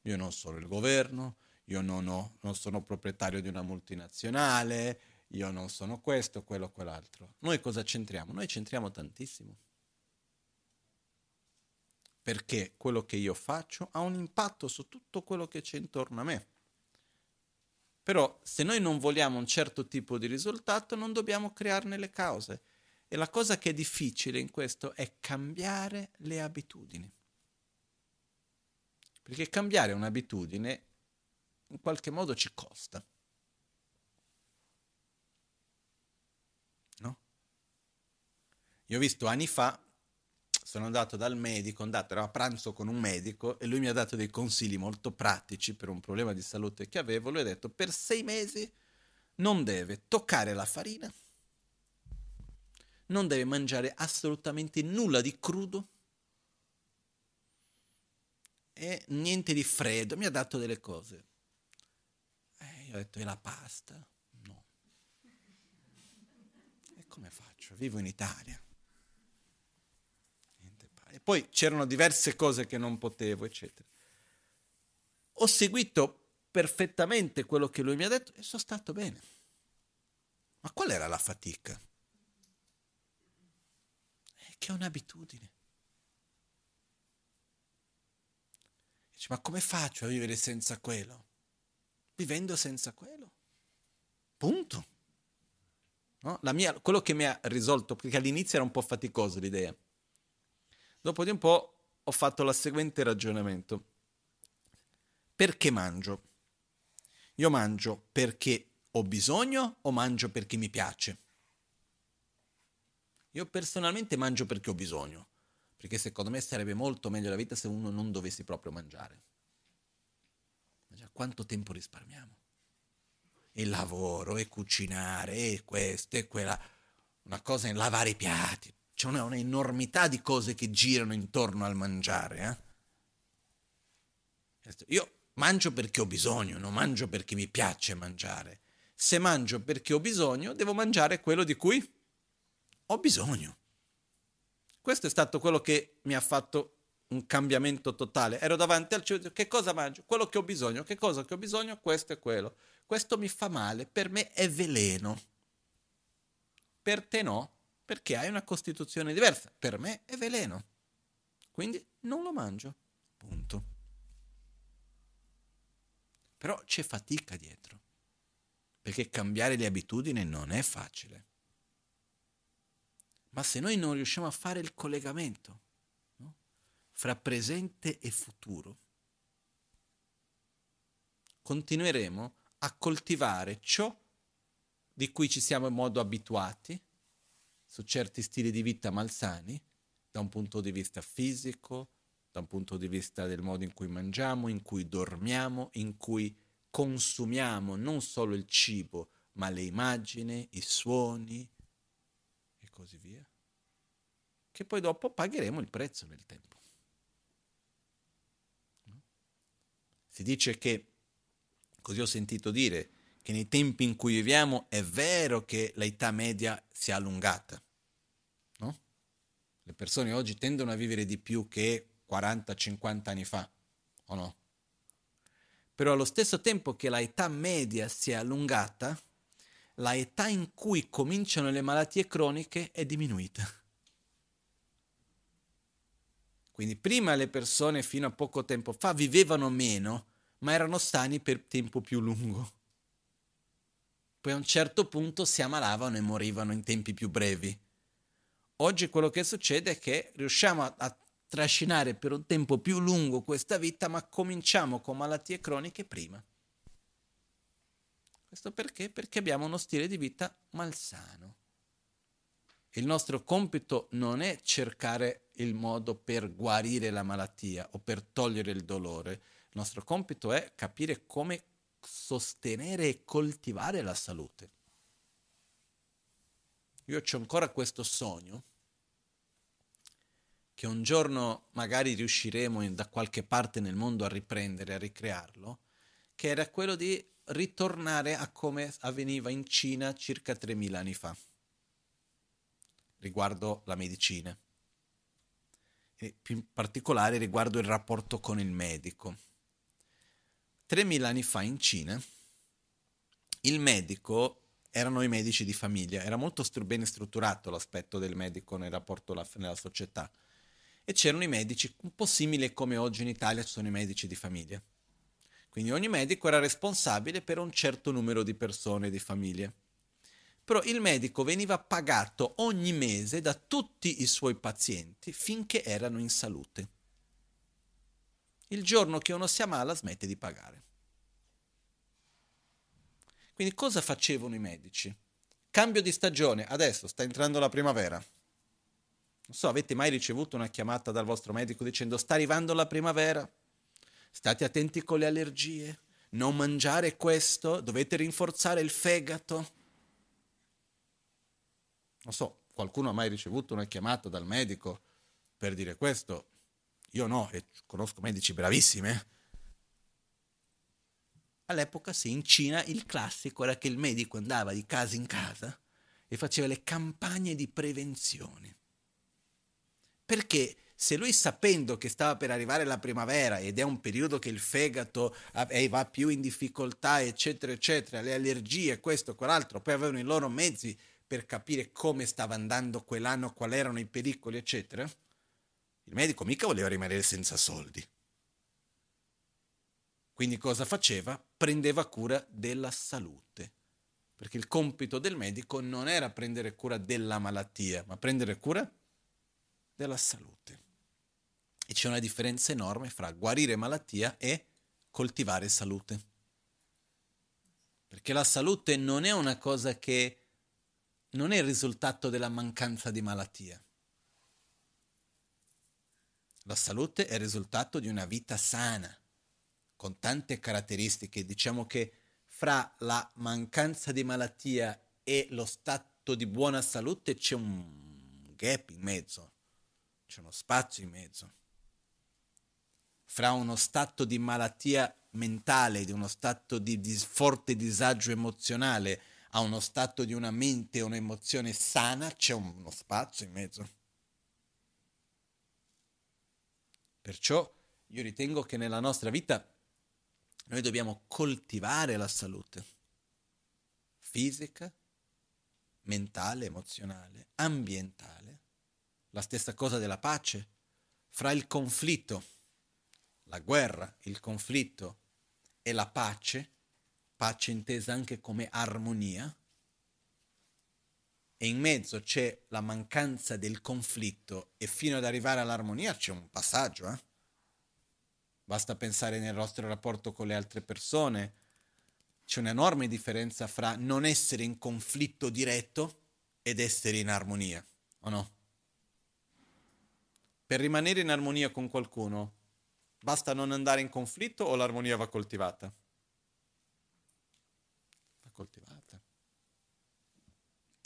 Io non sono il governo, io non, ho, non sono proprietario di una multinazionale, io non sono questo, quello, quell'altro. Noi cosa c'entriamo? Noi c'entriamo tantissimo perché quello che io faccio ha un impatto su tutto quello che c'è intorno a me. Però se noi non vogliamo un certo tipo di risultato non dobbiamo crearne le cause. E la cosa che è difficile in questo è cambiare le abitudini. Perché cambiare un'abitudine in qualche modo ci costa. No? Io ho visto anni fa sono andato dal medico, andato, ero a pranzo con un medico e lui mi ha dato dei consigli molto pratici per un problema di salute che avevo. Lui ha detto per sei mesi non deve toccare la farina, non deve mangiare assolutamente nulla di crudo e niente di freddo. Mi ha dato delle cose. Eh, io ho detto, e la pasta? No. E come faccio? Vivo in Italia poi c'erano diverse cose che non potevo, eccetera. Ho seguito perfettamente quello che lui mi ha detto e sono stato bene. Ma qual era la fatica? È che è un'abitudine. Dice, ma come faccio a vivere senza quello? Vivendo senza quello. Punto. No? Mia, quello che mi ha risolto, perché all'inizio era un po' faticoso l'idea, Dopo di un po' ho fatto il seguente ragionamento. Perché mangio? Io mangio perché ho bisogno o mangio perché mi piace? Io personalmente mangio perché ho bisogno, perché secondo me sarebbe molto meglio la vita se uno non dovessi proprio mangiare. Ma già quanto tempo risparmiamo? E lavoro, e cucinare, e questo, e quella. Una cosa è lavare i piatti, c'è una, un'enormità di cose che girano intorno al mangiare. Eh? Io mangio perché ho bisogno, non mangio perché mi piace mangiare. Se mangio perché ho bisogno, devo mangiare quello di cui ho bisogno. Questo è stato quello che mi ha fatto un cambiamento totale. Ero davanti al cielo, che cosa mangio? Quello che ho bisogno. Che cosa che ho bisogno? Questo e quello. Questo mi fa male, per me è veleno. Per te no perché hai una costituzione diversa. Per me è veleno. Quindi non lo mangio. Punto. Però c'è fatica dietro. Perché cambiare le abitudini non è facile. Ma se noi non riusciamo a fare il collegamento no? fra presente e futuro, continueremo a coltivare ciò di cui ci siamo in modo abituati su certi stili di vita malsani, da un punto di vista fisico, da un punto di vista del modo in cui mangiamo, in cui dormiamo, in cui consumiamo non solo il cibo, ma le immagini, i suoni e così via, che poi dopo pagheremo il prezzo nel tempo. Si dice che, così ho sentito dire, che nei tempi in cui viviamo è vero che l'età media si è allungata. No? Le persone oggi tendono a vivere di più che 40-50 anni fa, o no? Però allo stesso tempo che l'età media si è allungata, l'età in cui cominciano le malattie croniche è diminuita. Quindi prima le persone fino a poco tempo fa vivevano meno, ma erano sani per tempo più lungo. Poi a un certo punto si ammalavano e morivano in tempi più brevi. Oggi quello che succede è che riusciamo a, a trascinare per un tempo più lungo questa vita, ma cominciamo con malattie croniche prima. Questo perché? Perché abbiamo uno stile di vita malsano. Il nostro compito non è cercare il modo per guarire la malattia o per togliere il dolore. Il nostro compito è capire come sostenere e coltivare la salute. Io ho ancora questo sogno che un giorno magari riusciremo in, da qualche parte nel mondo a riprendere, a ricrearlo, che era quello di ritornare a come avveniva in Cina circa 3000 anni fa, riguardo la medicina, e più in particolare riguardo il rapporto con il medico 3.000 anni fa in Cina il medico erano i medici di famiglia, era molto stru- ben strutturato l'aspetto del medico nel rapporto la, nella società e c'erano i medici un po' simili come oggi in Italia ci sono i medici di famiglia. Quindi ogni medico era responsabile per un certo numero di persone di famiglia. Però il medico veniva pagato ogni mese da tutti i suoi pazienti finché erano in salute. Il giorno che uno si ammala smette di pagare. Quindi cosa facevano i medici? Cambio di stagione, adesso sta entrando la primavera. Non so, avete mai ricevuto una chiamata dal vostro medico dicendo sta arrivando la primavera? State attenti con le allergie, non mangiare questo, dovete rinforzare il fegato. Non so, qualcuno ha mai ricevuto una chiamata dal medico per dire questo? Io no, e conosco medici bravissimi. Eh. All'epoca sì, in Cina il classico era che il medico andava di casa in casa e faceva le campagne di prevenzione. Perché se lui sapendo che stava per arrivare la primavera ed è un periodo che il fegato va più in difficoltà, eccetera, eccetera, le allergie, questo, quell'altro, poi avevano i loro mezzi per capire come stava andando quell'anno, quali erano i pericoli, eccetera, il medico mica voleva rimanere senza soldi. Quindi cosa faceva? Prendeva cura della salute. Perché il compito del medico non era prendere cura della malattia, ma prendere cura della salute. E c'è una differenza enorme fra guarire malattia e coltivare salute. Perché la salute non è una cosa che non è il risultato della mancanza di malattia. La salute è il risultato di una vita sana, con tante caratteristiche. Diciamo che fra la mancanza di malattia e lo stato di buona salute c'è un gap in mezzo, c'è uno spazio in mezzo. Fra uno stato di malattia mentale, di uno stato di, di forte disagio emozionale, a uno stato di una mente e un'emozione sana, c'è uno spazio in mezzo. Perciò io ritengo che nella nostra vita noi dobbiamo coltivare la salute fisica, mentale, emozionale, ambientale. La stessa cosa della pace. Fra il conflitto, la guerra, il conflitto e la pace, pace intesa anche come armonia, e in mezzo c'è la mancanza del conflitto e fino ad arrivare all'armonia c'è un passaggio. Eh? Basta pensare nel nostro rapporto con le altre persone. C'è un'enorme differenza fra non essere in conflitto diretto ed essere in armonia, o no? Per rimanere in armonia con qualcuno, basta non andare in conflitto o l'armonia va coltivata? Va coltivata.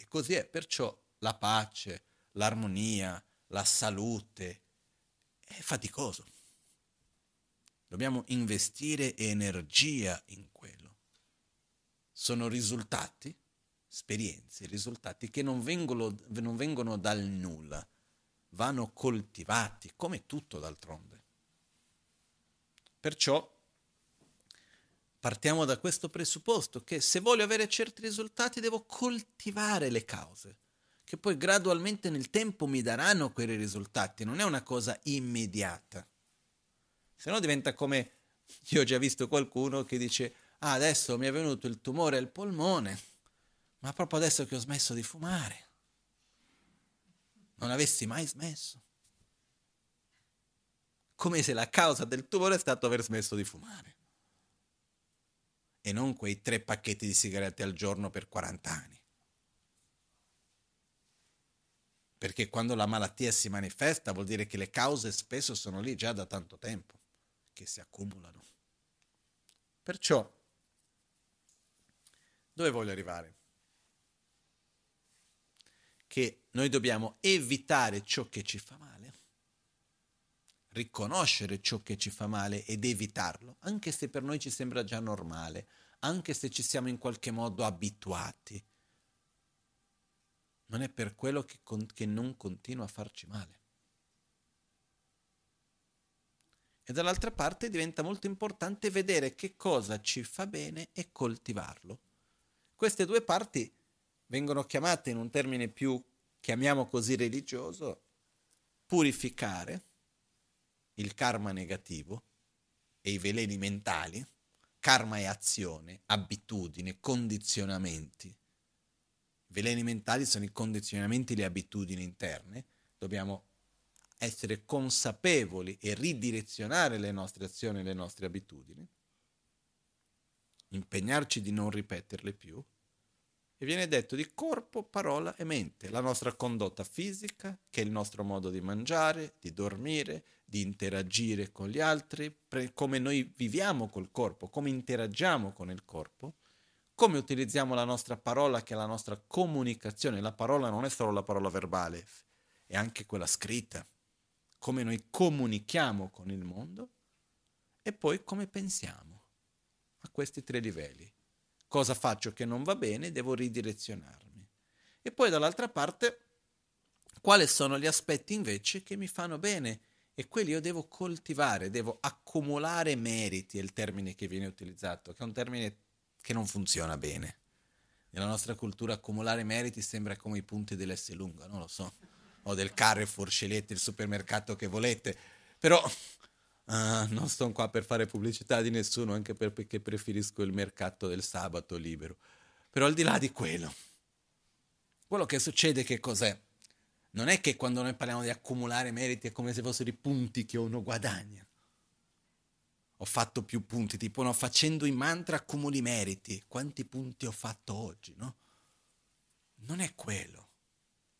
E così è, perciò la pace, l'armonia, la salute è faticoso. Dobbiamo investire energia in quello. Sono risultati, esperienze, risultati che non vengono, non vengono dal nulla, vanno coltivati, come tutto d'altronde. Perciò partiamo da questo presupposto che se voglio avere certi risultati devo coltivare le cause, che poi gradualmente nel tempo mi daranno quei risultati, non è una cosa immediata. Se no diventa come, io ho già visto qualcuno che dice, ah adesso mi è venuto il tumore al polmone, ma proprio adesso che ho smesso di fumare. Non avessi mai smesso. Come se la causa del tumore è stato aver smesso di fumare. E non quei tre pacchetti di sigarette al giorno per 40 anni. Perché quando la malattia si manifesta vuol dire che le cause spesso sono lì già da tanto tempo che si accumulano. Perciò, dove voglio arrivare? Che noi dobbiamo evitare ciò che ci fa male, riconoscere ciò che ci fa male ed evitarlo, anche se per noi ci sembra già normale, anche se ci siamo in qualche modo abituati. Non è per quello che, con- che non continua a farci male. e dall'altra parte diventa molto importante vedere che cosa ci fa bene e coltivarlo. Queste due parti vengono chiamate in un termine più, chiamiamo così religioso, purificare il karma negativo e i veleni mentali, karma e azione, abitudine, condizionamenti. Veleni mentali sono i condizionamenti, le abitudini interne, dobbiamo essere consapevoli e ridirezionare le nostre azioni e le nostre abitudini, impegnarci di non ripeterle più, viene detto di corpo, parola e mente, la nostra condotta fisica, che è il nostro modo di mangiare, di dormire, di interagire con gli altri, pre- come noi viviamo col corpo, come interagiamo con il corpo, come utilizziamo la nostra parola, che è la nostra comunicazione. La parola non è solo la parola verbale, è anche quella scritta come noi comunichiamo con il mondo e poi come pensiamo a questi tre livelli. Cosa faccio che non va bene, devo ridirezionarmi. E poi dall'altra parte, quali sono gli aspetti invece che mi fanno bene e quelli io devo coltivare, devo accumulare meriti, è il termine che viene utilizzato, che è un termine che non funziona bene. Nella nostra cultura accumulare meriti sembra come i punti dell'S lunga, non lo so o del Carrefour, scegliete il supermercato che volete, però uh, non sto qua per fare pubblicità di nessuno, anche perché preferisco il mercato del sabato libero. Però al di là di quello, quello che succede che cos'è? Non è che quando noi parliamo di accumulare meriti è come se fossero i punti che uno guadagna. Ho fatto più punti, tipo no, facendo i mantra accumuli meriti. Quanti punti ho fatto oggi, no? Non è quello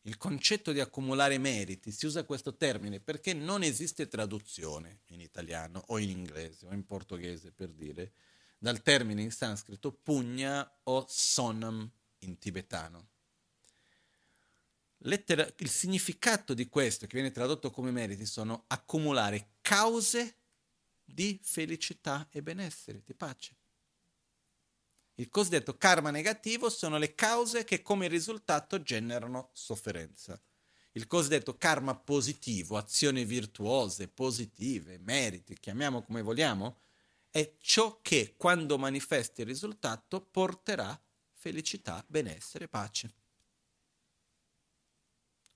il concetto di accumulare meriti, si usa questo termine perché non esiste traduzione in italiano o in inglese o in portoghese per dire, dal termine in sanscrito pugna o sonam in tibetano. lettera, il significato di questo, che viene tradotto come meriti, sono accumulare cause di felicità e benessere, di pace. Il cosiddetto karma negativo sono le cause che come risultato generano sofferenza. Il cosiddetto karma positivo, azioni virtuose, positive, meriti, chiamiamo come vogliamo, è ciò che quando manifesti il risultato porterà felicità, benessere, pace.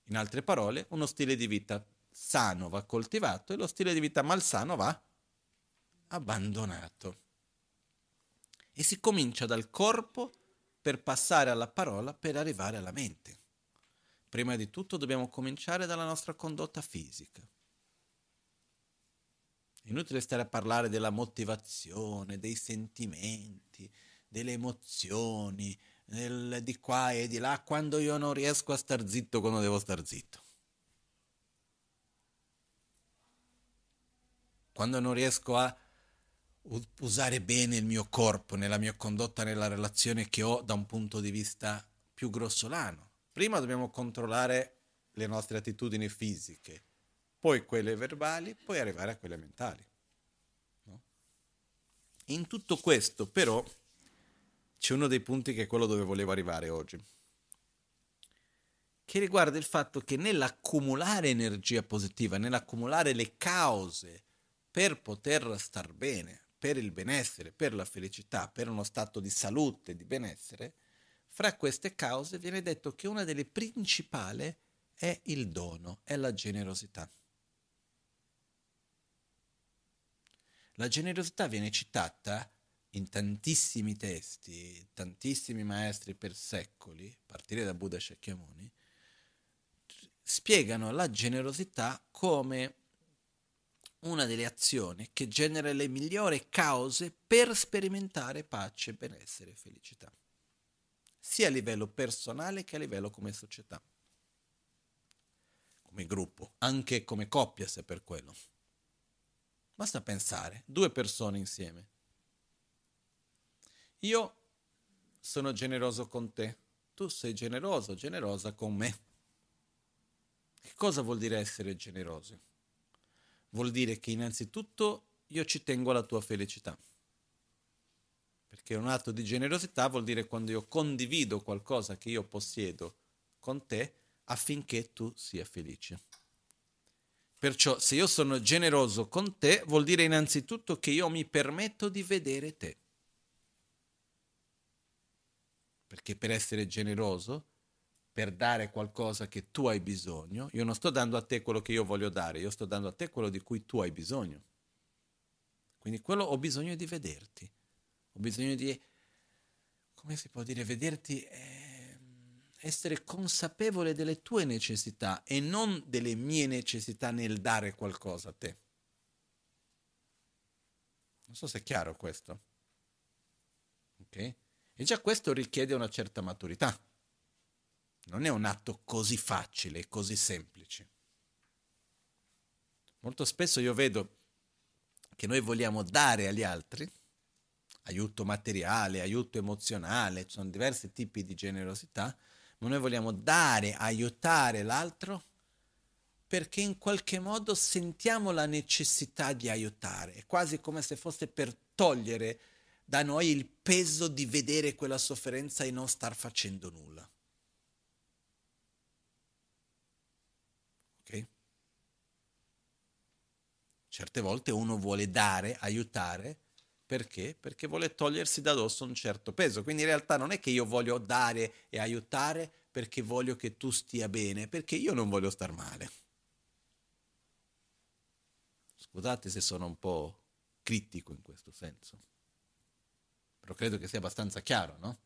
In altre parole, uno stile di vita sano va coltivato e lo stile di vita malsano va abbandonato. E si comincia dal corpo per passare alla parola per arrivare alla mente. Prima di tutto dobbiamo cominciare dalla nostra condotta fisica. Inutile stare a parlare della motivazione, dei sentimenti, delle emozioni, del, di qua e di là, quando io non riesco a star zitto quando devo star zitto. Quando non riesco a usare bene il mio corpo nella mia condotta, nella relazione che ho da un punto di vista più grossolano. Prima dobbiamo controllare le nostre attitudini fisiche, poi quelle verbali, poi arrivare a quelle mentali. No? In tutto questo, però, c'è uno dei punti che è quello dove volevo arrivare oggi, che riguarda il fatto che nell'accumulare energia positiva, nell'accumulare le cause per poter star bene, per il benessere, per la felicità, per uno stato di salute, di benessere, fra queste cause viene detto che una delle principali è il dono, è la generosità. La generosità viene citata in tantissimi testi, tantissimi maestri per secoli, a partire da Buddha Shakyamuni, spiegano la generosità come una delle azioni che genera le migliori cause per sperimentare pace, benessere e felicità, sia a livello personale che a livello come società, come gruppo, anche come coppia se per quello. Basta pensare, due persone insieme. Io sono generoso con te, tu sei generoso, generosa con me. Che cosa vuol dire essere generosi? Vuol dire che innanzitutto io ci tengo alla tua felicità. Perché un atto di generosità vuol dire quando io condivido qualcosa che io possiedo con te affinché tu sia felice. Perciò se io sono generoso con te vuol dire innanzitutto che io mi permetto di vedere te. Perché per essere generoso per dare qualcosa che tu hai bisogno, io non sto dando a te quello che io voglio dare, io sto dando a te quello di cui tu hai bisogno. Quindi quello ho bisogno di vederti, ho bisogno di, come si può dire, vederti, eh, essere consapevole delle tue necessità e non delle mie necessità nel dare qualcosa a te. Non so se è chiaro questo. Ok? E già questo richiede una certa maturità non è un atto così facile, così semplice. Molto spesso io vedo che noi vogliamo dare agli altri aiuto materiale, aiuto emozionale, ci sono diversi tipi di generosità, ma noi vogliamo dare, aiutare l'altro perché in qualche modo sentiamo la necessità di aiutare, è quasi come se fosse per togliere da noi il peso di vedere quella sofferenza e non star facendo nulla. Certe volte uno vuole dare, aiutare, perché? Perché vuole togliersi da dosso un certo peso. Quindi in realtà non è che io voglio dare e aiutare perché voglio che tu stia bene, perché io non voglio star male. Scusate se sono un po' critico in questo senso, però credo che sia abbastanza chiaro, no?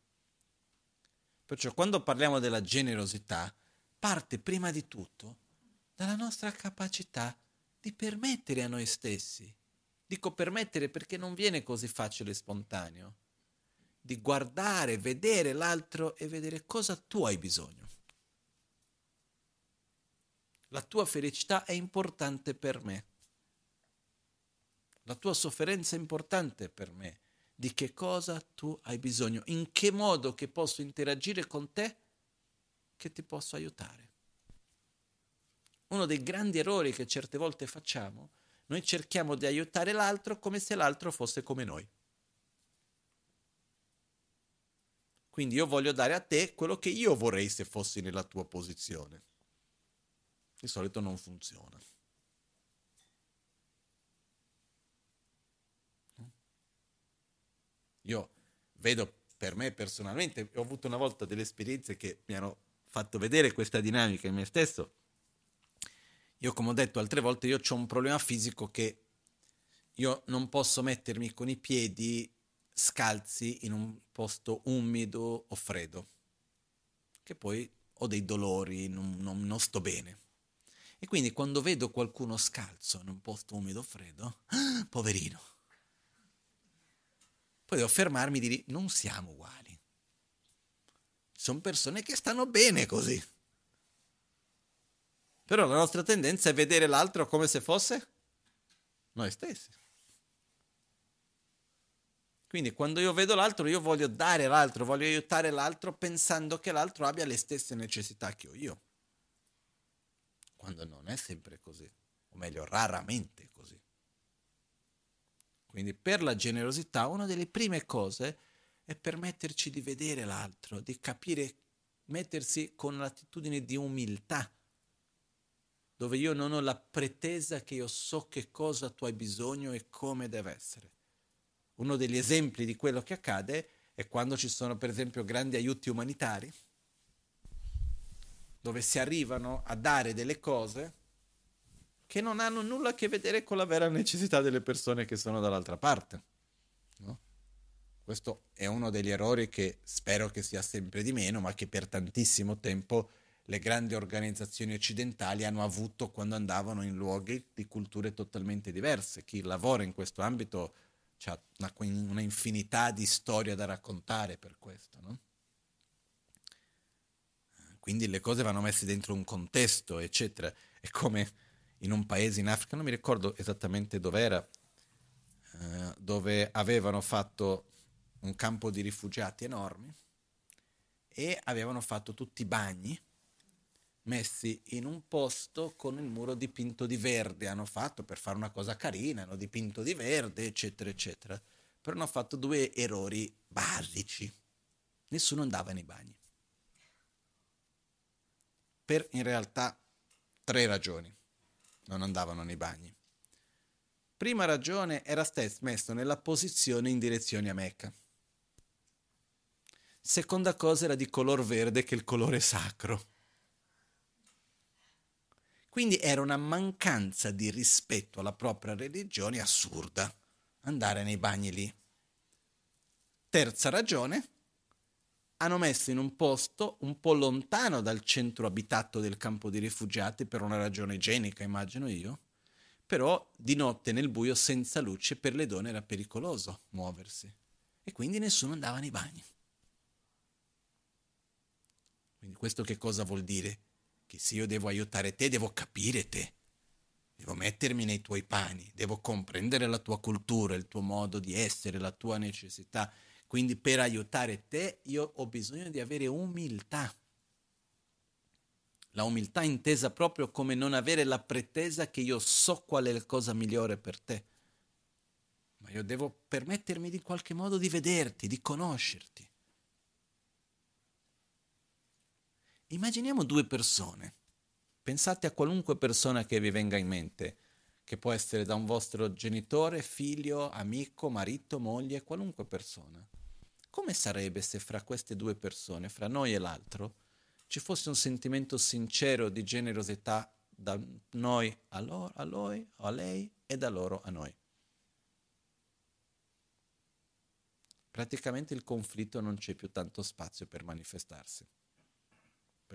Perciò quando parliamo della generosità, parte prima di tutto dalla nostra capacità di permettere a noi stessi, dico permettere perché non viene così facile e spontaneo, di guardare, vedere l'altro e vedere cosa tu hai bisogno. La tua felicità è importante per me. La tua sofferenza è importante per me. Di che cosa tu hai bisogno? In che modo che posso interagire con te che ti posso aiutare? Uno dei grandi errori che certe volte facciamo, noi cerchiamo di aiutare l'altro come se l'altro fosse come noi. Quindi io voglio dare a te quello che io vorrei se fossi nella tua posizione. Di solito non funziona. Io vedo per me personalmente, ho avuto una volta delle esperienze che mi hanno fatto vedere questa dinamica in me stesso. Io, come ho detto altre volte, io ho un problema fisico che io non posso mettermi con i piedi scalzi in un posto umido o freddo, che poi ho dei dolori, non, non, non sto bene. E quindi quando vedo qualcuno scalzo in un posto umido o freddo, poverino, poi devo fermarmi e dire non siamo uguali. Sono persone che stanno bene così. Però la nostra tendenza è vedere l'altro come se fosse noi stessi. Quindi quando io vedo l'altro, io voglio dare l'altro, voglio aiutare l'altro pensando che l'altro abbia le stesse necessità che ho io. Quando non è sempre così, o meglio, raramente così. Quindi per la generosità una delle prime cose è permetterci di vedere l'altro, di capire, mettersi con l'attitudine di umiltà, dove io non ho la pretesa che io so che cosa tu hai bisogno e come deve essere. Uno degli esempi di quello che accade è quando ci sono per esempio grandi aiuti umanitari, dove si arrivano a dare delle cose che non hanno nulla a che vedere con la vera necessità delle persone che sono dall'altra parte. No? Questo è uno degli errori che spero che sia sempre di meno, ma che per tantissimo tempo le grandi organizzazioni occidentali hanno avuto quando andavano in luoghi di culture totalmente diverse. Chi lavora in questo ambito ha una, una infinità di storie da raccontare per questo. No? Quindi le cose vanno messe dentro un contesto, eccetera. È come in un paese in Africa, non mi ricordo esattamente dove era, eh, dove avevano fatto un campo di rifugiati enorme e avevano fatto tutti i bagni messi in un posto con il muro dipinto di verde. Hanno fatto per fare una cosa carina, hanno dipinto di verde, eccetera, eccetera. Però hanno fatto due errori basici. Nessuno andava nei bagni. Per in realtà tre ragioni non andavano nei bagni. Prima ragione era messo nella posizione in direzione a Mecca. Seconda cosa era di color verde che il colore sacro. Quindi era una mancanza di rispetto alla propria religione assurda andare nei bagni lì. Terza ragione, hanno messo in un posto un po' lontano dal centro abitato del campo di rifugiati per una ragione igienica, immagino io, però di notte nel buio senza luce per le donne era pericoloso muoversi e quindi nessuno andava nei bagni. Quindi questo che cosa vuol dire? Che se io devo aiutare te, devo capire te, devo mettermi nei tuoi panni, devo comprendere la tua cultura, il tuo modo di essere, la tua necessità quindi per aiutare te io ho bisogno di avere umiltà. La umiltà intesa proprio come non avere la pretesa che io so qual è la cosa migliore per te. Ma io devo permettermi in qualche modo di vederti, di conoscerti. Immaginiamo due persone. Pensate a qualunque persona che vi venga in mente, che può essere da un vostro genitore, figlio, amico, marito, moglie, qualunque persona. Come sarebbe se fra queste due persone, fra noi e l'altro, ci fosse un sentimento sincero di generosità da noi a, loro, a lui, a lei e da loro a noi? Praticamente il conflitto non c'è più tanto spazio per manifestarsi.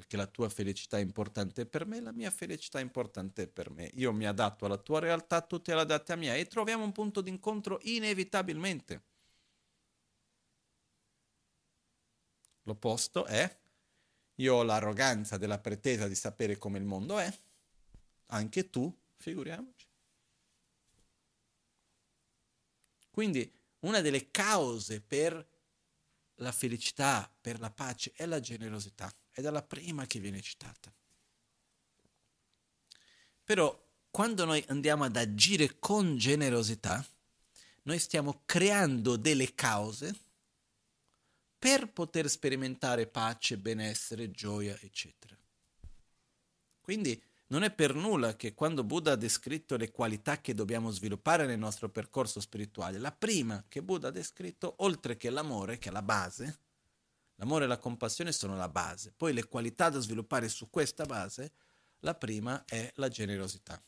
Perché la tua felicità è importante per me, la mia felicità è importante per me. Io mi adatto alla tua realtà, tu te la adatti a mia e troviamo un punto d'incontro inevitabilmente. L'opposto è io ho l'arroganza della pretesa di sapere come il mondo è, anche tu, figuriamoci. Quindi una delle cause per la felicità, per la pace, è la generosità, è la prima che viene citata. Però quando noi andiamo ad agire con generosità, noi stiamo creando delle cause per poter sperimentare pace, benessere, gioia, eccetera. Quindi non è per nulla che quando Buddha ha descritto le qualità che dobbiamo sviluppare nel nostro percorso spirituale, la prima che Buddha ha descritto, oltre che l'amore, che è la base, l'amore e la compassione sono la base, poi le qualità da sviluppare su questa base, la prima è la generosità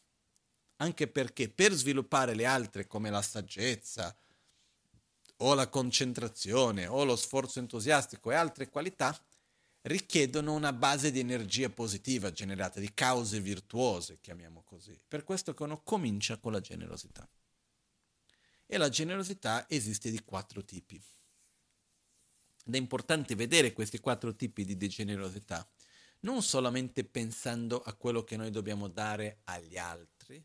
anche perché per sviluppare le altre come la saggezza o la concentrazione o lo sforzo entusiastico e altre qualità richiedono una base di energia positiva generata, di cause virtuose, chiamiamo così. Per questo che uno comincia con la generosità. E la generosità esiste di quattro tipi. Ed è importante vedere questi quattro tipi di generosità, non solamente pensando a quello che noi dobbiamo dare agli altri,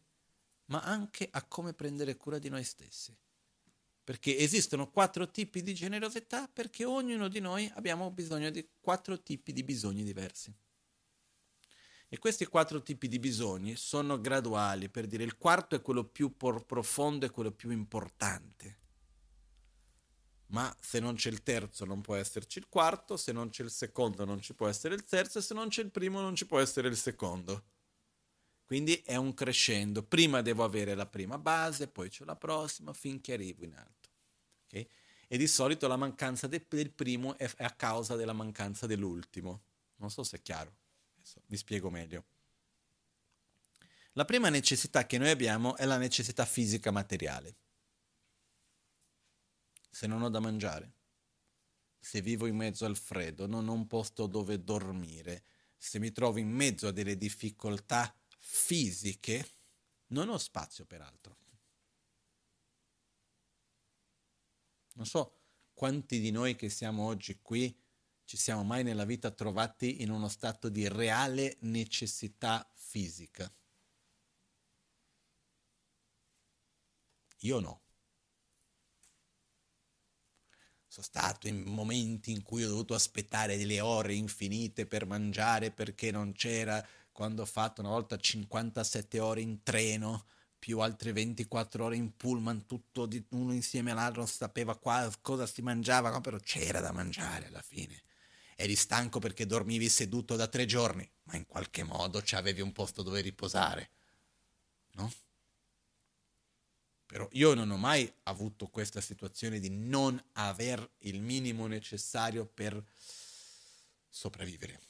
ma anche a come prendere cura di noi stessi. Perché esistono quattro tipi di generosità perché ognuno di noi abbiamo bisogno di quattro tipi di bisogni diversi. E questi quattro tipi di bisogni sono graduali, per dire il quarto è quello più profondo e quello più importante. Ma se non c'è il terzo non può esserci il quarto, se non c'è il secondo non ci può essere il terzo e se non c'è il primo non ci può essere il secondo. Quindi è un crescendo. Prima devo avere la prima base, poi c'è la prossima, finché arrivo in alto. Okay? E di solito la mancanza de- del primo è, a causa della mancanza dell'ultimo. Non so se è chiaro. Adesso vi spiego meglio. La prima necessità che noi abbiamo è la necessità fisica materiale. Se non ho da mangiare, se vivo in mezzo al freddo, non ho un posto dove dormire, se mi trovo in mezzo a delle difficoltà fisiche, non ho spazio per altro. Non so quanti di noi che siamo oggi qui ci siamo mai nella vita trovati in uno stato di reale necessità fisica. Io no. Sono stato in momenti in cui ho dovuto aspettare delle ore infinite per mangiare perché non c'era quando ho fatto una volta 57 ore in treno, più altre 24 ore in pullman, tutto di uno insieme all'altro, non sapeva qua, cosa si mangiava, però c'era da mangiare alla fine. Eri stanco perché dormivi seduto da tre giorni, ma in qualche modo avevi un posto dove riposare, no? Però io non ho mai avuto questa situazione di non aver il minimo necessario per sopravvivere.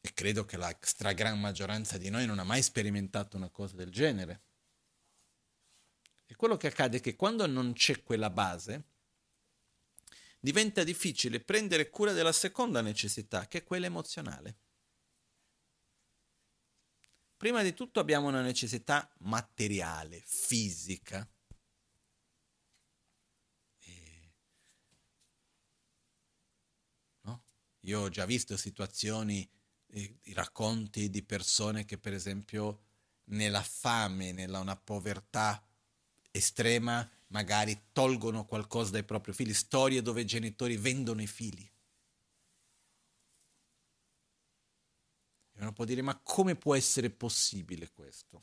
E credo che la stragrande maggioranza di noi non ha mai sperimentato una cosa del genere. E quello che accade è che quando non c'è quella base, diventa difficile prendere cura della seconda necessità, che è quella emozionale. Prima di tutto abbiamo una necessità materiale, fisica. E... No? Io ho già visto situazioni i racconti di persone che per esempio nella fame, nella una povertà estrema, magari tolgono qualcosa dai propri figli, storie dove i genitori vendono i figli. Uno può dire, ma come può essere possibile questo?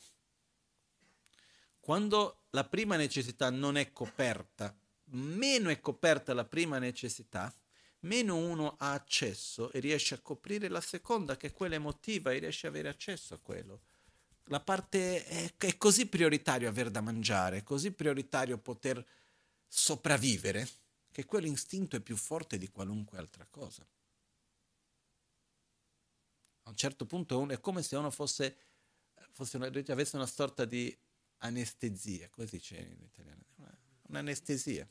Quando la prima necessità non è coperta, meno è coperta la prima necessità, meno uno ha accesso e riesce a coprire la seconda, che è quella emotiva, e riesce ad avere accesso a quello. La parte è, è così prioritario aver da mangiare, è così prioritario poter sopravvivere, che quell'istinto è più forte di qualunque altra cosa. A un certo punto è come se uno fosse, fosse una, avesse una sorta di anestesia, come si dice in italiano? Un'anestesia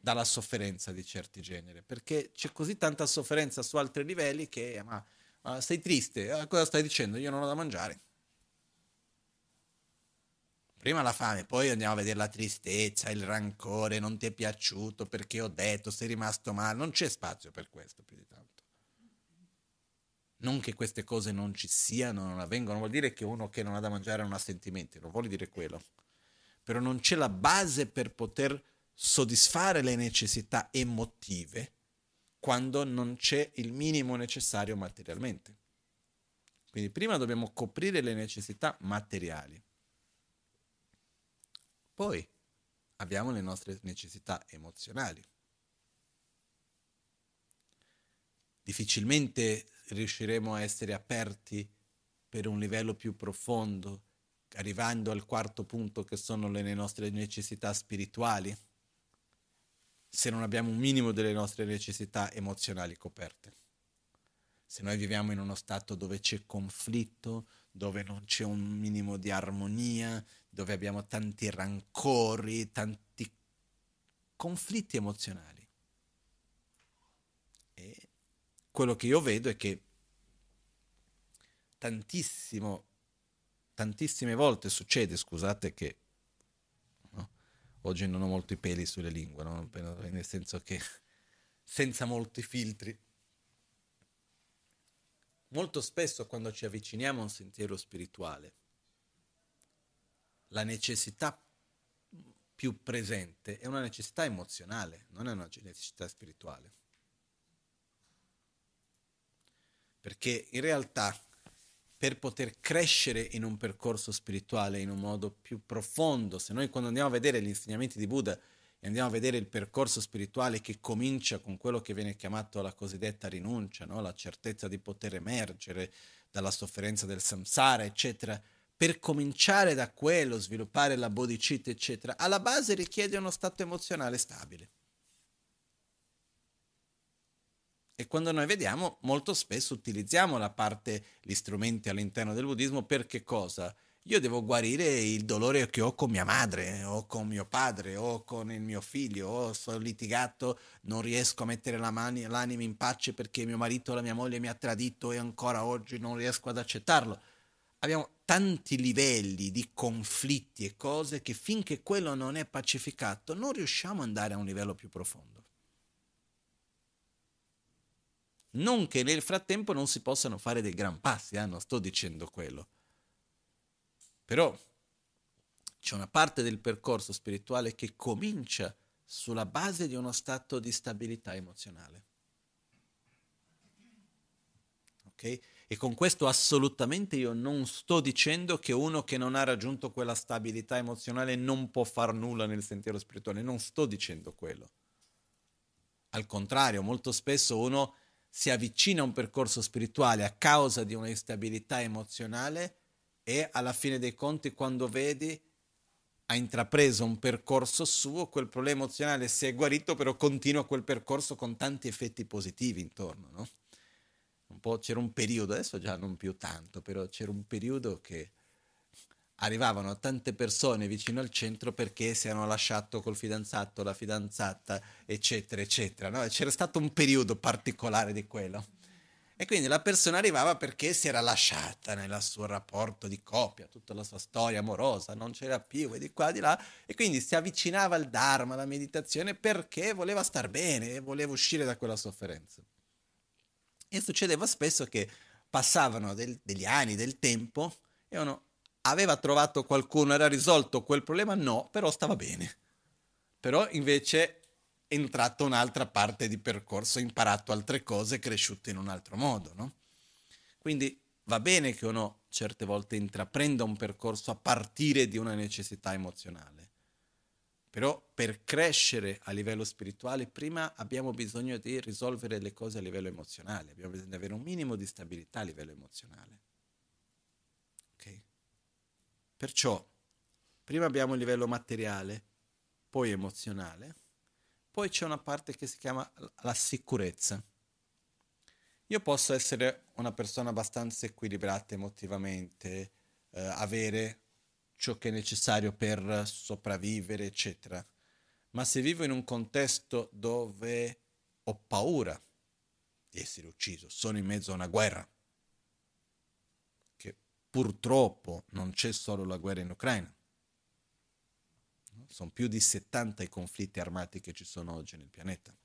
dalla sofferenza di certi generi, perché c'è così tanta sofferenza su altri livelli che ma, ma sei triste, ah, cosa stai dicendo? Io non ho da mangiare. Prima la fame, poi andiamo a vedere la tristezza, il rancore, non ti è piaciuto perché ho detto, sei rimasto male, non c'è spazio per questo più di tanto. Non che queste cose non ci siano, non avvengono, vuol dire che uno che non ha da mangiare non ha sentimenti, non vuol dire quello. Però non c'è la base per poter soddisfare le necessità emotive quando non c'è il minimo necessario materialmente. Quindi prima dobbiamo coprire le necessità materiali. Poi abbiamo le nostre necessità emozionali. Difficilmente riusciremo a essere aperti per un livello più profondo, arrivando al quarto punto che sono le nostre necessità spirituali, se non abbiamo un minimo delle nostre necessità emozionali coperte. Se noi viviamo in uno stato dove c'è conflitto, dove non c'è un minimo di armonia, dove abbiamo tanti rancori, tanti conflitti emozionali. E quello che io vedo è che tantissime volte succede, scusate che no, oggi non ho molti peli sulle lingue, no? nel senso che senza molti filtri. Molto spesso quando ci avviciniamo a un sentiero spirituale, la necessità più presente è una necessità emozionale, non è una necessità spirituale. Perché in realtà per poter crescere in un percorso spirituale in un modo più profondo, se noi quando andiamo a vedere gli insegnamenti di Buddha e andiamo a vedere il percorso spirituale che comincia con quello che viene chiamato la cosiddetta rinuncia, no? la certezza di poter emergere dalla sofferenza del samsara, eccetera, per cominciare da quello, sviluppare la bodhicitta, eccetera, alla base richiede uno stato emozionale stabile. E quando noi vediamo, molto spesso utilizziamo la parte, gli strumenti all'interno del buddismo per che cosa? Io devo guarire il dolore che ho con mia madre, o con mio padre, o con il mio figlio, o sono litigato, non riesco a mettere la mani, l'anima in pace perché mio marito o la mia moglie mi ha tradito e ancora oggi non riesco ad accettarlo abbiamo tanti livelli di conflitti e cose che finché quello non è pacificato non riusciamo ad andare a un livello più profondo. Non che nel frattempo non si possano fare dei gran passi, eh? non sto dicendo quello. Però c'è una parte del percorso spirituale che comincia sulla base di uno stato di stabilità emozionale. Ok? E con questo assolutamente io non sto dicendo che uno che non ha raggiunto quella stabilità emozionale non può far nulla nel sentiero spirituale, non sto dicendo quello. Al contrario, molto spesso uno si avvicina a un percorso spirituale a causa di una instabilità emozionale e alla fine dei conti quando vedi ha intrapreso un percorso suo, quel problema emozionale si è guarito, però continua quel percorso con tanti effetti positivi intorno, no? un c'era un periodo, adesso già non più tanto, però c'era un periodo che arrivavano tante persone vicino al centro perché si erano lasciato col fidanzato, la fidanzata, eccetera, eccetera. No? C'era stato un periodo particolare di quello. E quindi la persona arrivava perché si era lasciata nel suo rapporto di coppia, tutta la sua storia amorosa, non c'era più, e di qua, di là, e quindi si avvicinava al Dharma, alla meditazione, perché voleva star bene voleva uscire da quella sofferenza. E succedeva spesso che passavano del, degli anni, del tempo, e uno aveva trovato qualcuno, era risolto quel problema? No, però stava bene. Però invece è entrato un'altra parte di percorso, ha imparato altre cose, cresciuto in un altro modo, no? Quindi va bene che uno certe volte intraprenda un percorso a partire di una necessità emozionale però per crescere a livello spirituale prima abbiamo bisogno di risolvere le cose a livello emozionale, abbiamo bisogno di avere un minimo di stabilità a livello emozionale. Perciò prima abbiamo il livello materiale, poi emozionale, poi c'è una parte che si chiama la sicurezza. Io posso essere una persona abbastanza equilibrata emotivamente, eh, avere ciò che è necessario per sopravvivere, eccetera. Ma se vivo in un contesto dove ho paura di essere ucciso, sono in mezzo a una guerra, purtroppo non c'è solo la guerra in Ucraina, sono più di 70 i conflitti armati che ci sono oggi nel pianeta.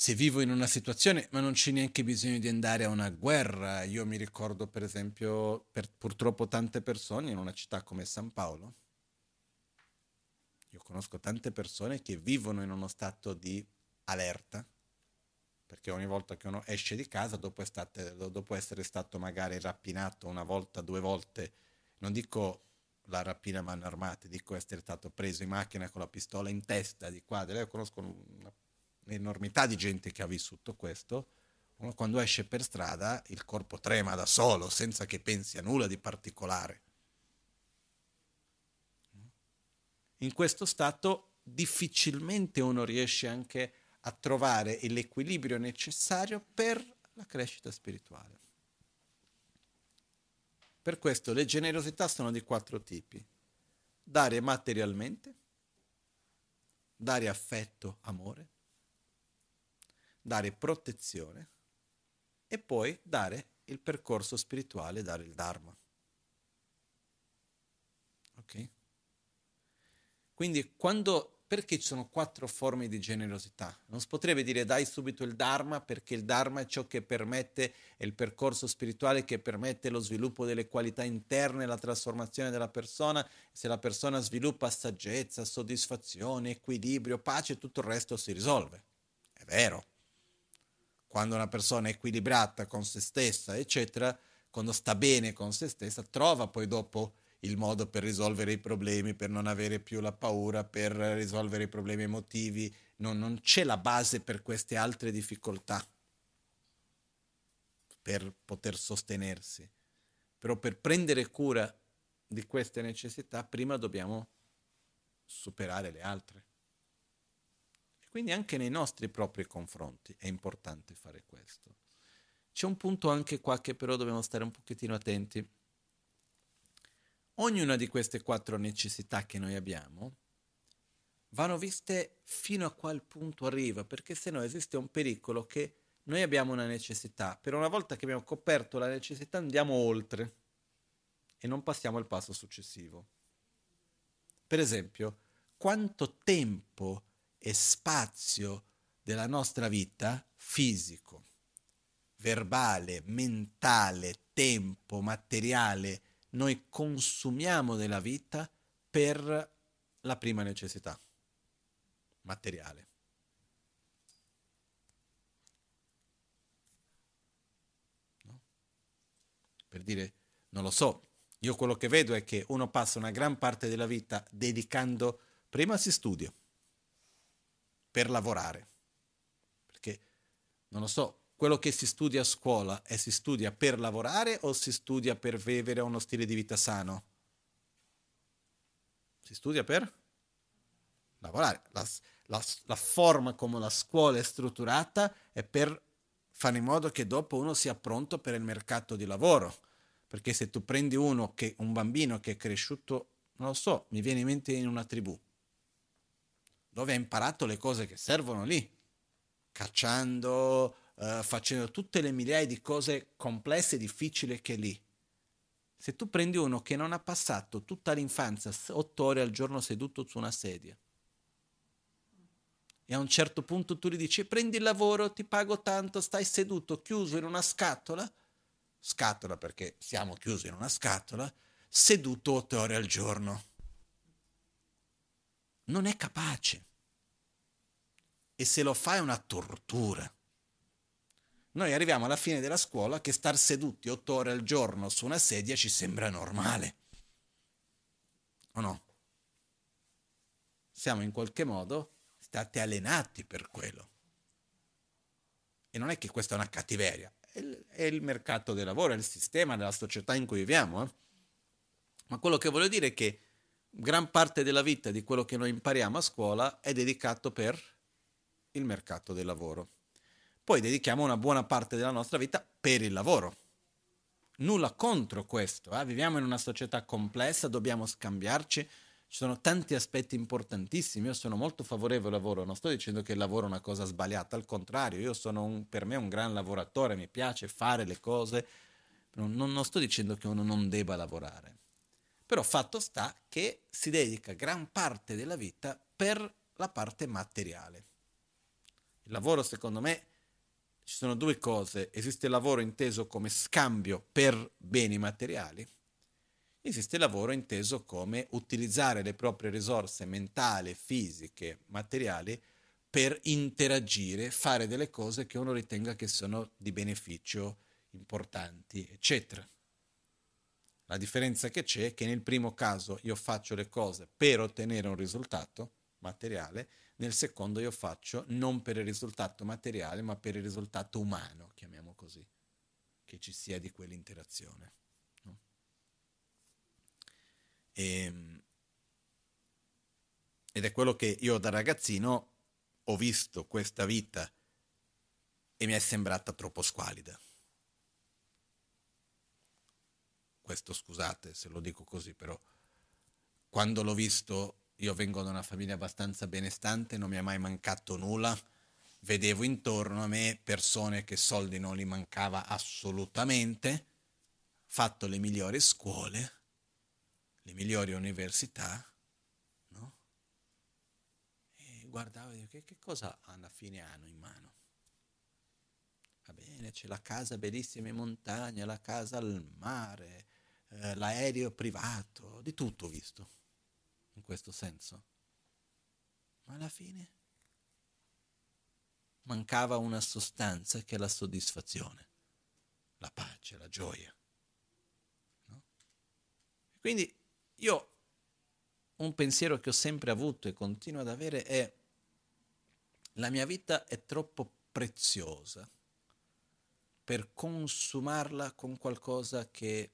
se vivo in una situazione, ma non c'è neanche bisogno di andare a una guerra. Io mi ricordo, per esempio, per purtroppo tante persone in una città come San Paolo. Io conosco tante persone che vivono in uno stato di allerta, perché ogni volta che uno esce di casa, dopo, state, dopo essere stato magari rapinato una volta, due volte, non dico la rapina a mano armate, dico essere stato preso in macchina con la pistola in testa di qua, io conosco un'enormità di gente che ha vissuto questo, uno quando esce per strada il corpo trema da solo, senza che pensi a nulla di particolare. In questo stato difficilmente uno riesce anche a trovare l'equilibrio necessario per la crescita spirituale. Per questo le generosità sono di quattro tipi. Dare materialmente, dare affetto, amore, dare protezione e poi dare il percorso spirituale, dare il Dharma. Ok? Quindi quando perché ci sono quattro forme di generosità? Non si potrebbe dire dai subito il Dharma perché il Dharma è ciò che permette, è il percorso spirituale che permette lo sviluppo delle qualità interne, la trasformazione della persona. Se la persona sviluppa saggezza, soddisfazione, equilibrio, pace, tutto il resto si risolve. È vero. Quando una persona è equilibrata con se stessa, eccetera, quando sta bene con se stessa, trova poi dopo il modo per risolvere i problemi, per non avere più la paura, per risolvere i problemi emotivi, non, non c'è la base per queste altre difficoltà, per poter sostenersi. Però per prendere cura di queste necessità, prima dobbiamo superare le altre. quindi anche nei nostri propri confronti è importante fare questo. C'è un punto anche qua che però dobbiamo stare un pochettino attenti Ognuna di queste quattro necessità che noi abbiamo vanno viste fino a qual punto arriva, perché se no esiste un pericolo che noi abbiamo una necessità, però una volta che abbiamo coperto la necessità andiamo oltre e non passiamo al passo successivo. Per esempio, quanto tempo e spazio della nostra vita, fisico, verbale, mentale, tempo, materiale, noi consumiamo della vita per la prima necessità materiale. No? Per dire, non lo so, io quello che vedo è che uno passa una gran parte della vita dedicando, prima si studia, per lavorare, perché, non lo so, quello che si studia a scuola e si studia per lavorare o si studia per vivere uno stile di vita sano? Si studia per lavorare. La, la, la forma come la scuola è strutturata è per fare in modo che dopo uno sia pronto per il mercato di lavoro. Perché se tu prendi uno che, un bambino che è cresciuto, non lo so, mi viene in mente in una tribù, dove ha imparato le cose che servono lì, cacciando, uh, facendo tutte le migliaia di cose complesse e difficili che lì. Se tu prendi uno che non ha passato tutta l'infanzia otto ore al giorno seduto su una sedia e a un certo punto tu gli dici prendi il lavoro, ti pago tanto, stai seduto, chiuso in una scatola, scatola perché siamo chiusi in una scatola, seduto otto ore al giorno. Non è capace. E se lo fa è una tortura. Noi arriviamo alla fine della scuola che star seduti otto ore al giorno su una sedia ci sembra normale. O no? Siamo in qualche modo stati allenati per quello. E non è che questa è una cattiveria, è il, mercato del lavoro, è il sistema della società in cui viviamo. Eh? Ma quello che voglio dire è che gran parte della vita di quello che noi impariamo a scuola è dedicato per il mercato del lavoro poi dedichiamo una buona parte della nostra vita per il lavoro. Nulla contro questo, eh? viviamo in una società complessa, dobbiamo scambiarci, ci sono tanti aspetti importantissimi, io sono molto favorevole al lavoro, non sto dicendo che il lavoro è una cosa sbagliata, al contrario, io sono un, per me un gran lavoratore, mi piace fare le cose, non, non sto dicendo che uno non debba lavorare, però fatto sta che si dedica gran parte della vita per la parte materiale. Il lavoro secondo me ci sono due cose. Esiste il lavoro inteso come scambio per beni materiali, esiste il lavoro inteso come utilizzare le proprie risorse mentali, fisiche, materiali per interagire, fare delle cose che uno ritenga che sono di beneficio, importanti, eccetera. La differenza che c'è è che nel primo caso io faccio le cose per ottenere un risultato materiale, nel secondo io faccio non per il risultato materiale, ma per il risultato umano, chiamiamo così, che ci sia di quell'interazione. No? E, ehm, ed è quello che io da ragazzino ho visto questa vita e mi è sembrata troppo squalida. Questo scusate se lo dico così, però quando l'ho visto, io vengo da una famiglia abbastanza benestante, non mi è mai mancato nulla, vedevo intorno a me persone che soldi non li mancava assolutamente, fatto le migliori scuole, le migliori università, guardavo e dico, che, che cosa alla fine hanno in mano? Va bene, c'è la casa bellissima in montagna, la casa al mare, eh, l'aereo privato, di tutto ho visto, in questo senso. Ma alla fine mancava una sostanza che è la soddisfazione, la pace, la gioia. No? Quindi io un pensiero che ho sempre avuto e continuo ad avere è la mia vita è troppo preziosa per consumarla con qualcosa che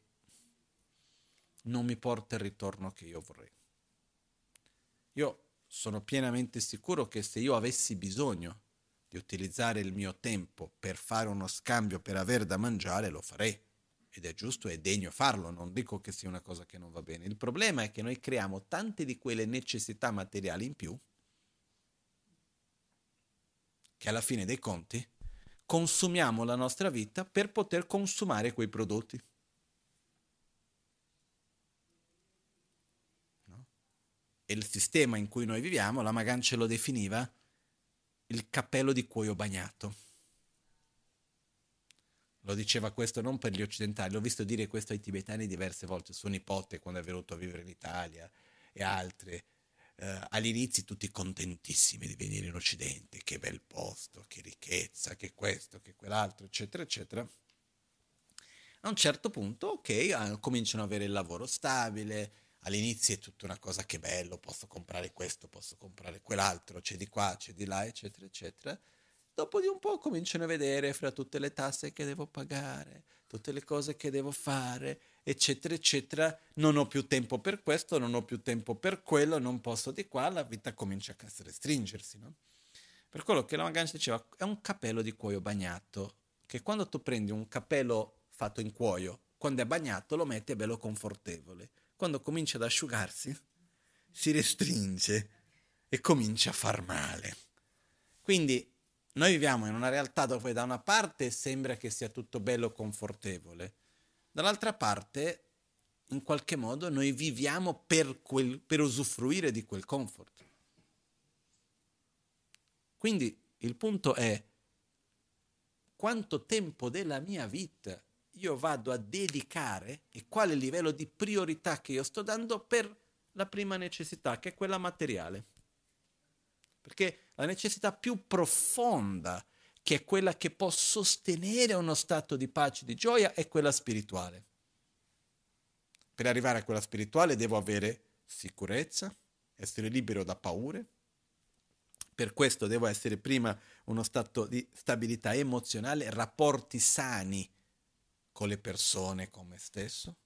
non mi porta il ritorno che io vorrei. Io sono pienamente sicuro che se io avessi bisogno di utilizzare il mio tempo per fare uno scambio per avere da mangiare, lo farei. Ed è giusto e degno farlo, non dico che sia una cosa che non va bene. Il problema è che noi creiamo tante di quelle necessità materiali in più che alla fine dei conti consumiamo la nostra vita per poter consumare quei prodotti. E il sistema in cui noi viviamo, la Magan ce lo definiva il cappello di cuoio bagnato. Lo diceva questo non per gli occidentali, l'ho visto dire questo ai tibetani diverse volte, suo nipote quando è venuto a vivere in Italia e altre eh, all'inizio tutti contentissimi di venire in Occidente, che bel posto, che ricchezza, che questo, che quell'altro, eccetera, eccetera. A un certo punto, ok, cominciano ad avere il lavoro stabile, all'inizio è tutta una cosa che bello, posso comprare questo, posso comprare quell'altro, c'è di qua, c'è di là, eccetera, eccetera. Dopo di un po' cominciano a vedere fra tutte le tasse che devo pagare, tutte le cose che devo fare, eccetera, eccetera. Non ho più tempo per questo, non ho più tempo per quello, non posso di qua, la vita comincia a restringersi, no? Per quello che la Magancia diceva, è un capello di cuoio bagnato, che quando tu prendi un capello fatto in cuoio, quando è bagnato lo metti è bello confortevole. Quando comincia ad asciugarsi, si restringe e comincia a far male. Quindi noi viviamo in una realtà dove da una parte sembra che sia tutto bello confortevole, dall'altra parte in qualche modo noi viviamo per, quel, per usufruire di quel comfort. Quindi il punto è quanto tempo della mia vita io vado a dedicare e quale livello di priorità che io sto dando per la prima necessità, che è quella materiale. Perché la necessità più profonda, che è quella che può sostenere uno stato di pace di gioia, è quella spirituale. Per arrivare a quella spirituale devo avere sicurezza, essere libero da paure. Per questo devo essere prima uno stato di stabilità emozionale, rapporti sani con le persone, con me stesso.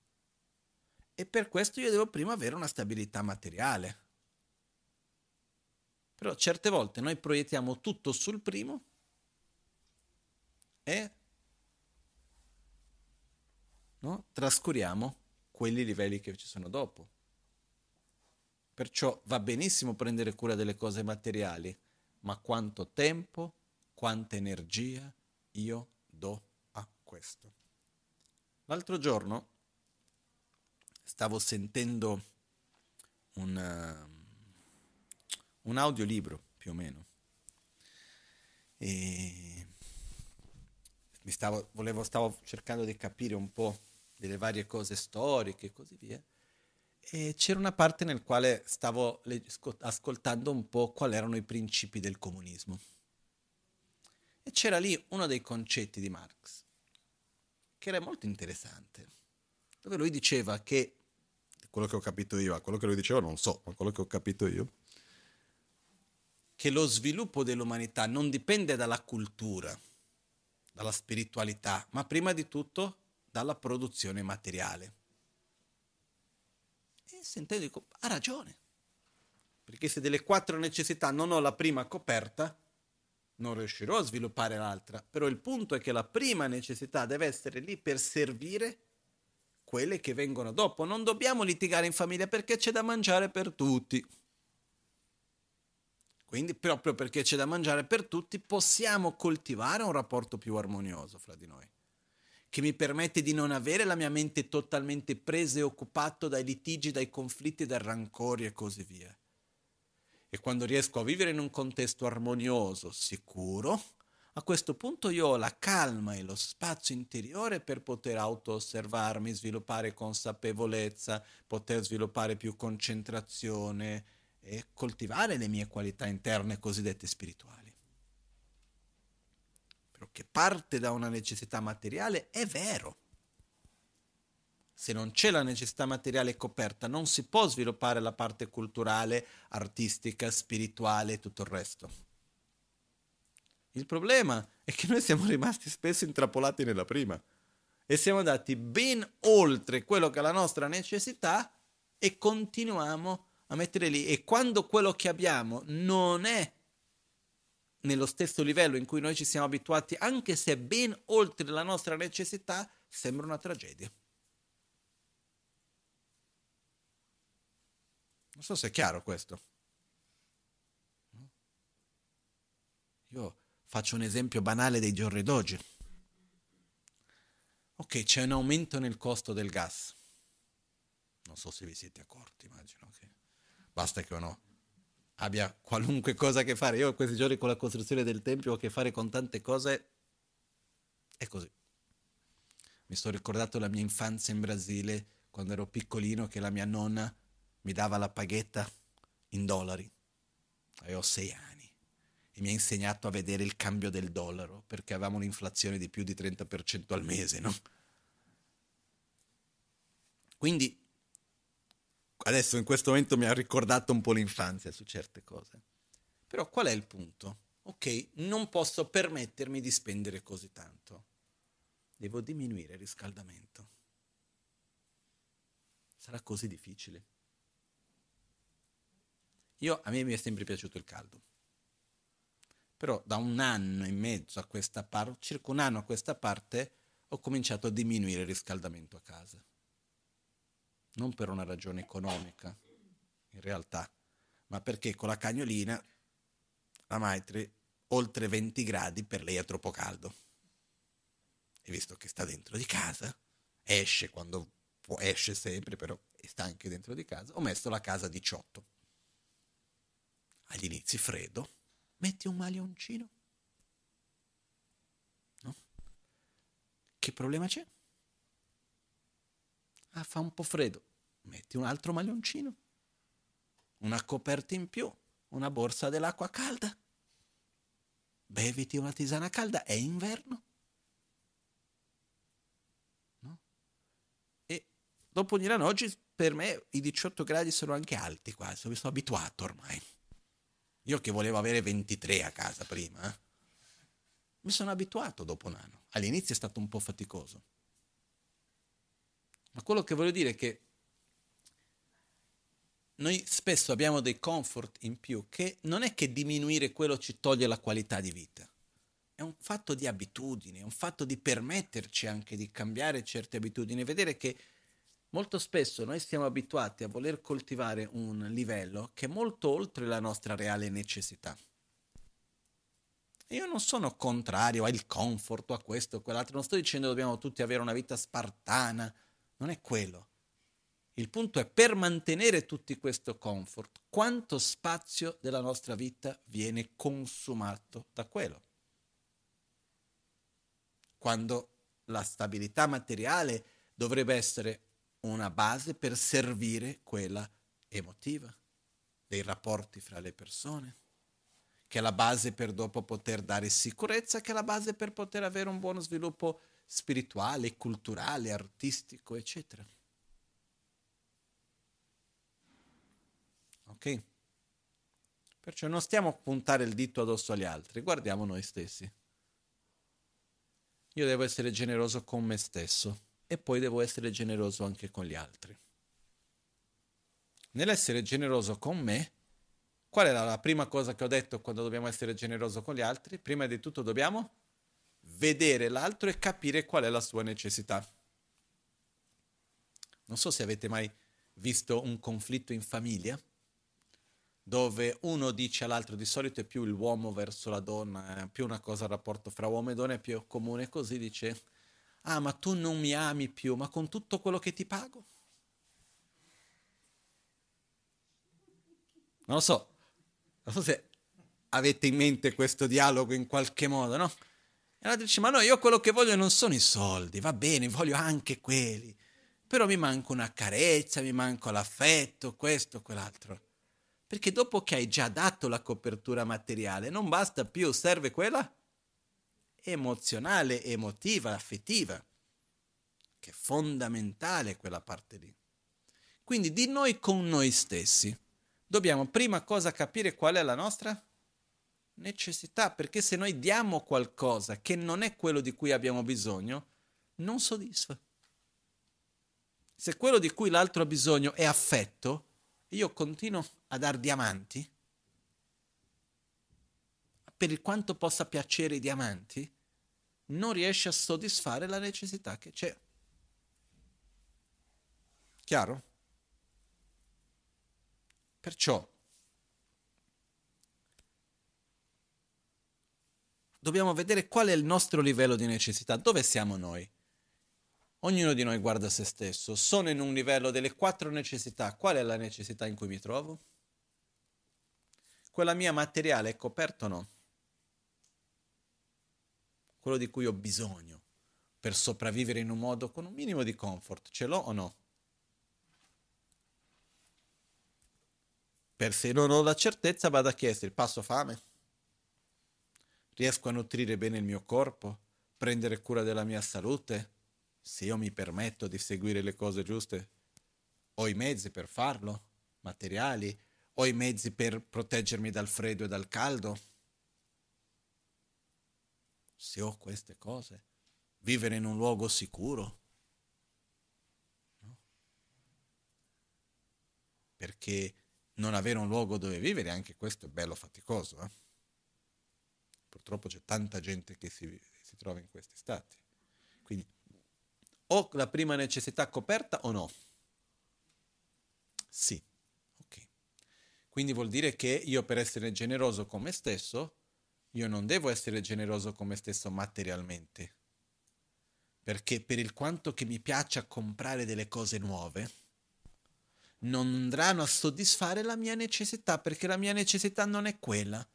E per questo io devo prima avere una stabilità materiale però certe volte noi proiettiamo tutto sul primo e no? trascuriamo quelli livelli che ci sono dopo. Perciò va benissimo prendere cura delle cose materiali, ma quanto tempo, quanta energia io do a questo. L'altro giorno stavo sentendo un un audiolibro più o meno. E mi stavo, volevo, stavo cercando di capire un po' delle varie cose storiche e così via. E c'era una parte nel quale stavo ascoltando un po' quali erano i principi del comunismo. E c'era lì uno dei concetti di Marx, che era molto interessante, dove lui diceva che, quello che ho capito io, quello che lui diceva non so, ma quello che ho capito io, che lo sviluppo dell'umanità non dipende dalla cultura, dalla spiritualità, ma prima di tutto dalla produzione materiale. E sentendo dico, ha ragione, perché se delle quattro necessità non ho la prima coperta, non riuscirò a sviluppare l'altra. Però il punto è che la prima necessità deve essere lì per servire quelle che vengono dopo. Non dobbiamo litigare in famiglia perché c'è da mangiare per tutti. Quindi proprio perché c'è da mangiare per tutti possiamo coltivare un rapporto più armonioso fra di noi, che mi permette di non avere la mia mente totalmente presa e occupata dai litigi, dai conflitti, dai rancori e così via e quando riesco a vivere in un contesto armonioso, sicuro, a questo punto io ho la calma e lo spazio interiore per poter auto-osservarmi, sviluppare consapevolezza, poter sviluppare più concentrazione e coltivare le mie qualità interne cosiddette spirituali. Però che parte da una necessità materiale è vero se non c'è la necessità materiale coperta, non si può sviluppare la parte culturale, artistica, spirituale e tutto il resto. Il problema è che noi siamo rimasti spesso intrappolati nella prima e siamo andati ben oltre quello che è la nostra necessità e continuiamo a mettere lì. E quando quello che abbiamo non è nello stesso livello in cui noi ci siamo abituati, anche se è ben oltre la nostra necessità, sembra una tragedia. Non so se è chiaro questo. Io faccio un esempio banale dei giorni d'oggi. Ok, c'è un aumento nel costo del gas. Non so se vi siete accorti, immagino che basta che uno abbia qualunque cosa a che fare. Io questi giorni con la costruzione del tempio ho a che fare con tante cose. È così. Mi sto ricordando la mia infanzia in Brasile, quando ero piccolino, che la mia nonna mi dava la paghetta in dollari. Avevo sei anni e mi ha insegnato a vedere il cambio del dollaro perché avevamo un'inflazione di più di 30% al mese, no? Quindi adesso in questo momento mi ha ricordato un po' l'infanzia su certe cose. Però qual è il punto? Ok, non posso permettermi di spendere così tanto. Devo diminuire il riscaldamento. Sarà così difficile. Io, a me mi è sempre piaciuto il caldo. Però da un anno e mezzo a questa parte, circa un anno a questa parte, ho cominciato a diminuire il riscaldamento a casa. Non per una ragione economica, in realtà, ma perché con la cagnolina, la Maitri, oltre 20 gradi per lei è troppo caldo. E visto che sta dentro di casa, esce quando può, esce sempre, però sta anche dentro di casa, ho messo la casa a 18 agli inizi freddo, metti un maglioncino. No? Che problema c'è? Ah, fa un po' freddo, metti un altro maglioncino, una coperta in più, una borsa dell'acqua calda. Beviti una tisana calda, è inverno. No? E dopo diranno, oggi per me i 18 gradi sono anche alti quasi, mi sono abituato ormai. Io che volevo avere 23 a casa prima, eh? mi sono abituato dopo un anno. All'inizio è stato un po' faticoso. Ma quello che voglio dire è che noi spesso abbiamo dei comfort in più che non è che diminuire quello ci toglie la qualità di vita. È un fatto di abitudini, è un fatto di permetterci anche di cambiare certe abitudini, vedere che Molto spesso noi siamo abituati a voler coltivare un livello che è molto oltre la nostra reale necessità. Io non sono contrario al comfort a questo o quell'altro, non sto dicendo che dobbiamo tutti avere una vita spartana, non è quello. Il punto è per mantenere tutti questo comfort, quanto spazio della nostra vita viene consumato da quello. Quando la stabilità materiale dovrebbe essere una base per servire quella emotiva, dei rapporti fra le persone, che è la base per dopo poter dare sicurezza, che è la base per poter avere un buono sviluppo spirituale, culturale, artistico, eccetera. Ok? Perciò non stiamo a puntare il dito addosso agli altri, guardiamo noi stessi. Io devo essere generoso con me stesso e poi devo essere generoso anche con gli altri. Nell'essere generoso con me, qual era la prima cosa che ho detto quando dobbiamo essere generosi con gli altri? Prima di tutto dobbiamo vedere l'altro e capire qual è la sua necessità. Non so se avete mai visto un conflitto in famiglia dove uno dice all'altro di solito è più l'uomo verso la donna, è più una cosa il rapporto fra uomo e donna è più comune così dice ah ma tu non mi ami più, ma con tutto quello che ti pago? Non lo so, non so se avete in mente questo dialogo in qualche modo, no? E l'altro dice, ma no, io quello che voglio non sono i soldi, va bene, voglio anche quelli, però mi manca una carezza, mi manca l'affetto, questo, quell'altro. Perché dopo che hai già dato la copertura materiale, non basta più, serve quella emozionale, emotiva, affettiva, che è fondamentale quella parte lì. Quindi di noi con noi stessi dobbiamo prima cosa capire qual è la nostra necessità, perché se noi diamo qualcosa che non è quello di cui abbiamo bisogno, non soddisfa. Se quello di cui l'altro ha bisogno è affetto, io continuo a dar diamanti, per quanto possa piacere i diamanti, non riesce a soddisfare la necessità che c'è. Chiaro? Perciò dobbiamo vedere qual è il nostro livello di necessità, dove siamo noi. Ognuno di noi guarda se stesso, sono in un livello delle quattro necessità, qual è la necessità in cui mi trovo? Quella mia materiale è coperta o no? Quello di cui ho bisogno per sopravvivere in un modo con un minimo di comfort, ce l'ho o no? Per se non ho la certezza vado a chiedere, passo fame? Riesco a nutrire bene il mio corpo? Prendere cura della mia salute? Se io mi permetto di seguire le cose giuste, ho i mezzi per farlo? Materiali? Ho i mezzi per proteggermi dal freddo e dal caldo? Se ho queste cose, vivere in un luogo sicuro? No? Perché non avere un luogo dove vivere, anche questo è bello faticoso. Eh? Purtroppo c'è tanta gente che si, si trova in questi stati. Quindi ho la prima necessità coperta o no? Sì. Ok. Quindi vuol dire che io per essere generoso con me stesso, io non devo essere generoso con me stesso materialmente. Perché per il quanto che mi piaccia comprare delle cose nuove, non andranno a soddisfare la mia necessità, perché la mia necessità non è quella.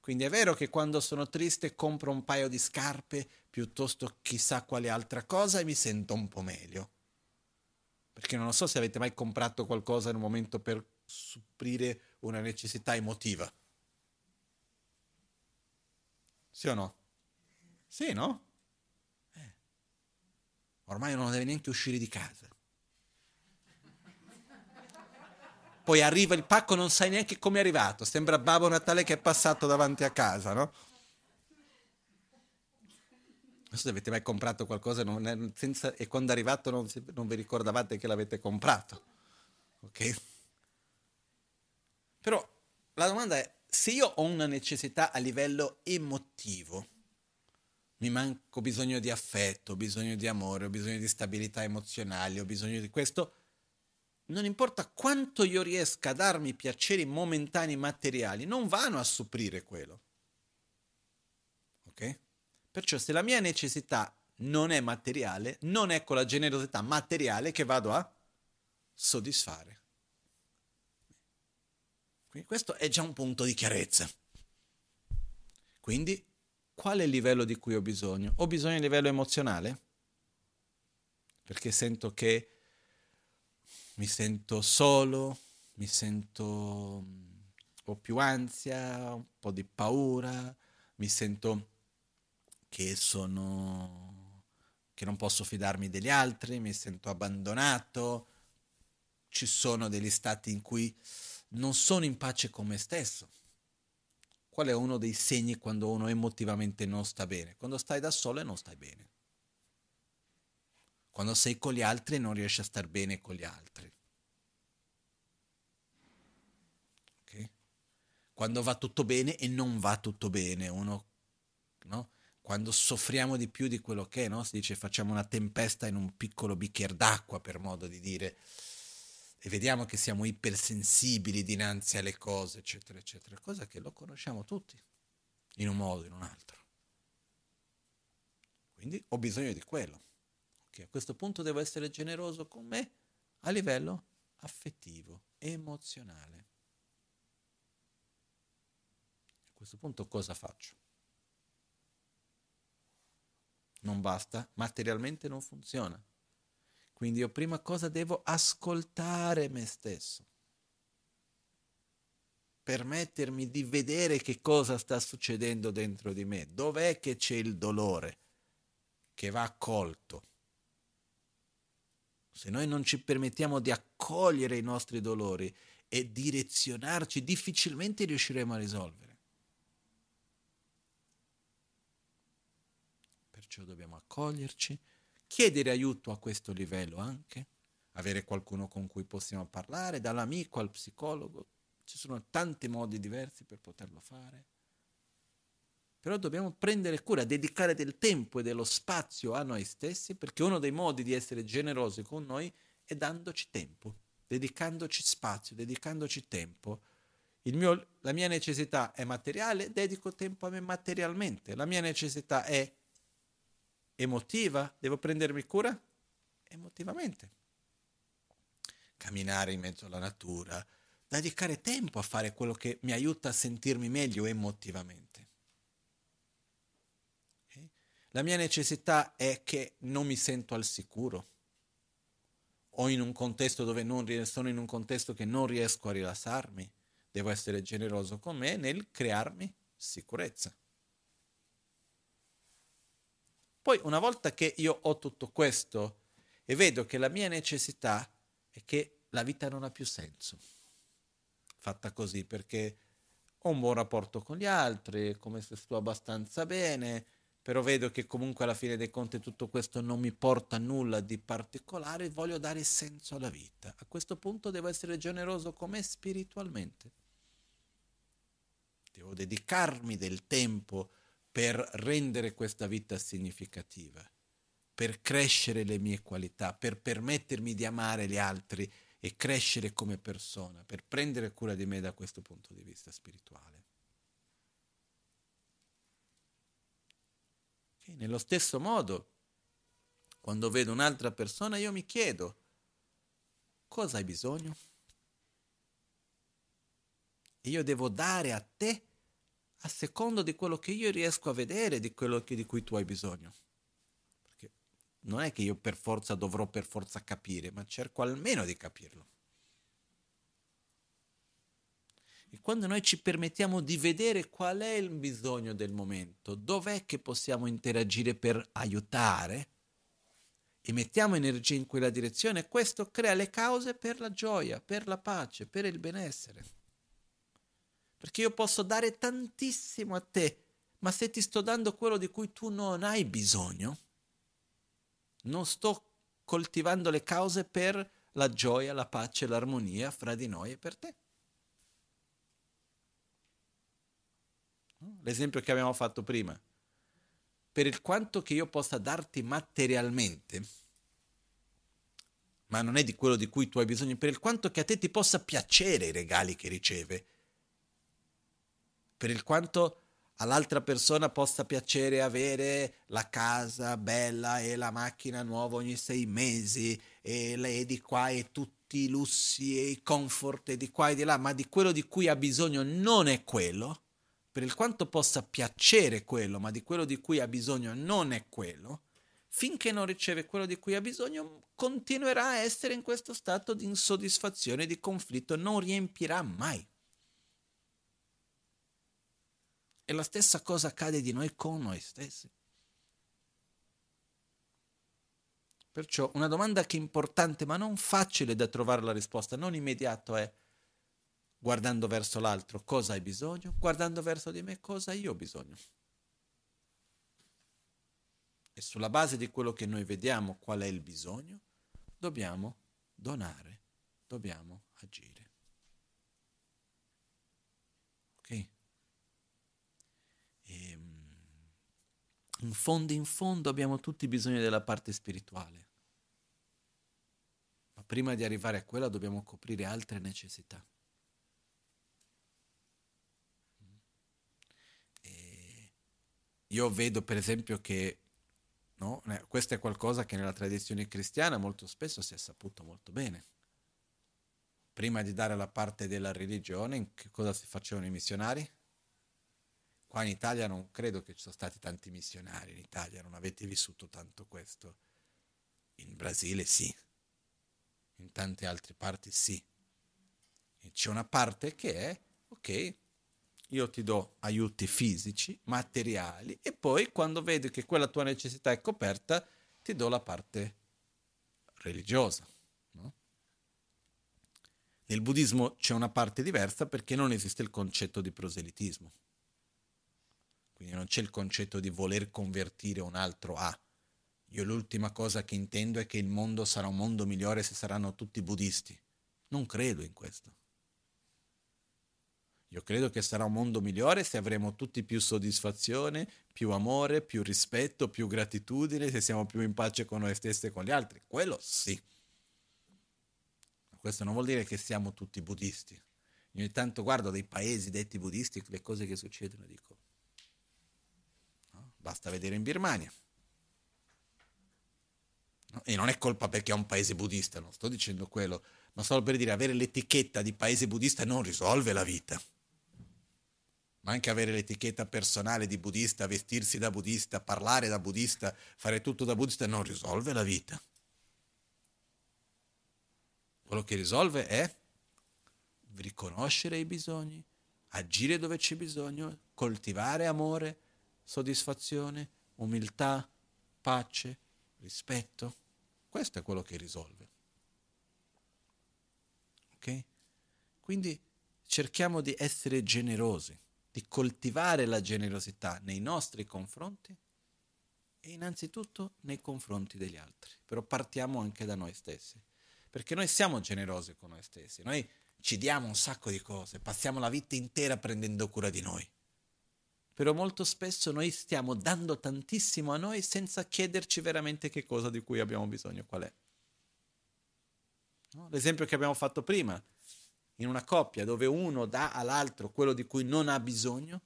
Quindi è vero che quando sono triste compro un paio di scarpe piuttosto chissà quale altra cosa e mi sento un po' meglio. Perché non lo so se avete mai comprato qualcosa in un momento per supplire una necessità emotiva. Sì o no? Sì, no? Eh. Ormai non deve neanche uscire di casa. poi arriva il pacco, non sai neanche come è arrivato, sembra Babbo Natale che è passato davanti a casa, no? Non so se avete mai comprato qualcosa non, senza, e quando è arrivato non, non vi ricordavate che l'avete comprato, ok? Però la domanda è, se io ho una necessità a livello emotivo, mi manco bisogno di affetto, ho bisogno di amore, ho bisogno di stabilità emozionale, ho bisogno di questo, non importa quanto io riesca a darmi piaceri momentanei materiali, non vanno a supplire quello. Ok? Perciò se la mia necessità non è materiale, non è con la generosità materiale che vado a soddisfare. Quindi questo è già un punto di chiarezza. Quindi, qual è il livello di cui ho bisogno? Ho bisogno di livello emozionale? Perché sento che mi sento solo, mi sento mm, po' più ansia, un po' di paura, mi sento che sono che non posso fidarmi degli altri, mi sento abbandonato. Ci sono degli stati in cui non sono in pace con me stesso. Qual è uno dei segni quando uno emotivamente non sta bene? Quando stai da solo e non stai bene. Quando sei con gli altri e non riesci a star bene con gli altri. Okay? Quando va tutto bene e non va tutto bene, uno, no? Quando soffriamo di più di quello che è, no? Si dice facciamo una tempesta in un piccolo bicchiere d'acqua, per modo di dire e vediamo che siamo ipersensibili dinanzi alle cose, eccetera, eccetera, cosa che lo conosciamo tutti, in un modo o in un altro. Quindi ho bisogno di quello. Okay, a questo punto devo essere generoso con me a livello affettivo, emozionale. A questo punto cosa faccio? Non basta, materialmente non funziona. Quindi io prima cosa devo ascoltare me stesso. Permettermi di vedere che cosa sta succedendo dentro di me. Dov'è che c'è il dolore che va accolto? Se noi non ci permettiamo di accogliere i nostri dolori e direzionarci, difficilmente riusciremo a risolvere. Perciò dobbiamo accoglierci chiedere aiuto a questo livello anche, avere qualcuno con cui possiamo parlare, dall'amico al psicologo, ci sono tanti modi diversi per poterlo fare. Però dobbiamo prendere cura, dedicare del tempo e dello spazio a noi stessi, perché uno dei modi di essere generosi con noi è dandoci tempo, dedicandoci spazio, dedicandoci tempo. Mio, la mia necessità è materiale, dedico tempo a me materialmente. La mia necessità è emotiva, devo prendermi cura emotivamente. Camminare in mezzo alla natura, dedicare tempo a fare quello che mi aiuta a sentirmi meglio emotivamente. La mia necessità è che non mi sento al sicuro o in un contesto dove non sono in un contesto che non riesco a rilassarmi, devo essere generoso con me nel crearmi sicurezza. Poi una volta che io ho tutto questo e vedo che la mia necessità è che la vita non ha più senso, fatta così perché ho un buon rapporto con gli altri, come se sto abbastanza bene, però vedo che comunque alla fine dei conti tutto questo non mi porta a nulla di particolare, voglio dare senso alla vita. A questo punto devo essere generoso con me spiritualmente. Devo dedicarmi del tempo per rendere questa vita significativa, per crescere le mie qualità, per permettermi di amare gli altri e crescere come persona, per prendere cura di me da questo punto di vista spirituale. Okay, nello stesso modo, quando vedo un'altra persona, io mi chiedo, cosa hai bisogno? E io devo dare a te a secondo di quello che io riesco a vedere, di quello che, di cui tu hai bisogno. Perché non è che io per forza dovrò per forza capire, ma cerco almeno di capirlo. E quando noi ci permettiamo di vedere qual è il bisogno del momento, dov'è che possiamo interagire per aiutare, e mettiamo energia in quella direzione, questo crea le cause per la gioia, per la pace, per il benessere. Perché io posso dare tantissimo a te, ma se ti sto dando quello di cui tu non hai bisogno, non sto coltivando le cause per la gioia, la pace, l'armonia fra di noi e per te. L'esempio che abbiamo fatto prima. Per il quanto che io possa darti materialmente, ma non è di quello di cui tu hai bisogno, per il quanto che a te ti possa piacere i regali che riceve, per il quanto all'altra persona possa piacere avere la casa bella e la macchina nuova ogni sei mesi e lei di qua e tutti i lussi e i comfort e di qua e di là, ma di quello di cui ha bisogno non è quello, per il quanto possa piacere quello, ma di quello di cui ha bisogno non è quello, finché non riceve quello di cui ha bisogno, continuerà a essere in questo stato di insoddisfazione, di conflitto, non riempirà mai. E la stessa cosa accade di noi con noi stessi. Perciò una domanda che è importante ma non facile da trovare la risposta, non immediato è guardando verso l'altro cosa hai bisogno, guardando verso di me cosa io ho bisogno. E sulla base di quello che noi vediamo qual è il bisogno, dobbiamo donare, dobbiamo agire. Ok? E, ehm, in fondo in fondo abbiamo tutti bisogno della parte spirituale. Ma prima di arrivare a quella dobbiamo coprire altre necessità. E io vedo per esempio che No? Questo è qualcosa che nella tradizione cristiana molto spesso si è saputo molto bene. Prima di dare la parte della religione, cosa si facevano i missionari? Qua in Italia non credo che ci siano stati tanti missionari, in Italia non avete vissuto tanto questo. In Brasile sì, in tante altre parti sì. E c'è una parte che è, ok, io ti do aiuti fisici, materiali e poi quando vedi che quella tua necessità è coperta ti do la parte religiosa. No? Nel buddismo c'è una parte diversa perché non esiste il concetto di proselitismo. Quindi non c'è il concetto di voler convertire un altro a. Io l'ultima cosa che intendo è che il mondo sarà un mondo migliore se saranno tutti buddisti. Non credo in questo. Io credo che sarà un mondo migliore se avremo tutti più soddisfazione, più amore, più rispetto, più gratitudine, se siamo più in pace con noi stessi e con gli altri. Quello sì. Questo non vuol dire che siamo tutti buddisti. Ogni tanto guardo dei paesi detti buddisti, le cose che succedono, dico, no? Basta vedere in Birmania. E non è colpa perché è un paese buddista, non sto dicendo quello, ma solo per dire avere l'etichetta di paese buddista non risolve la vita ma anche avere l'etichetta personale di buddista, vestirsi da buddista, parlare da buddista, fare tutto da buddista non risolve la vita. Quello che risolve è riconoscere i bisogni, agire dove c'è bisogno, coltivare amore, soddisfazione, umiltà, pace, rispetto. Questo è quello che risolve. Ok? Quindi cerchiamo di essere generosi di coltivare la generosità nei nostri confronti e innanzitutto nei confronti degli altri. Però partiamo anche da noi stessi, perché noi siamo generosi con noi stessi, noi ci diamo un sacco di cose, passiamo la vita intera prendendo cura di noi. Però molto spesso noi stiamo dando tantissimo a noi senza chiederci veramente che cosa di cui abbiamo bisogno, qual è. No? L'esempio che abbiamo fatto prima, in una coppia dove uno dà all'altro quello di cui non ha bisogno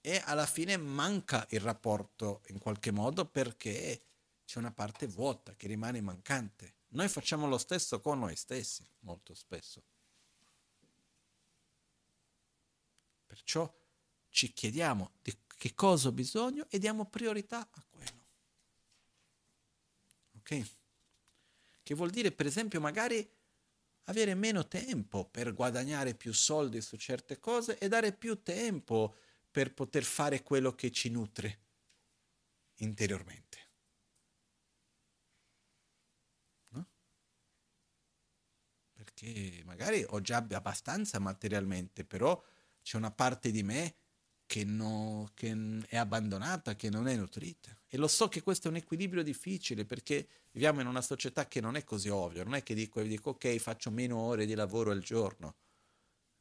e alla fine manca il rapporto in qualche modo perché c'è una parte vuota che rimane mancante. Noi facciamo lo stesso con noi stessi molto spesso. Perciò ci chiediamo di che cosa ho bisogno e diamo priorità a quello. Ok? Che vuol dire, per esempio, magari avere meno tempo per guadagnare più soldi su certe cose e dare più tempo per poter fare quello che ci nutre interiormente. No? Perché magari ho già abbastanza materialmente, però c'è una parte di me che, no, che è abbandonata, che non è nutrita. E lo so che questo è un equilibrio difficile perché viviamo in una società che non è così ovvio, non è che dico, dico ok faccio meno ore di lavoro al giorno.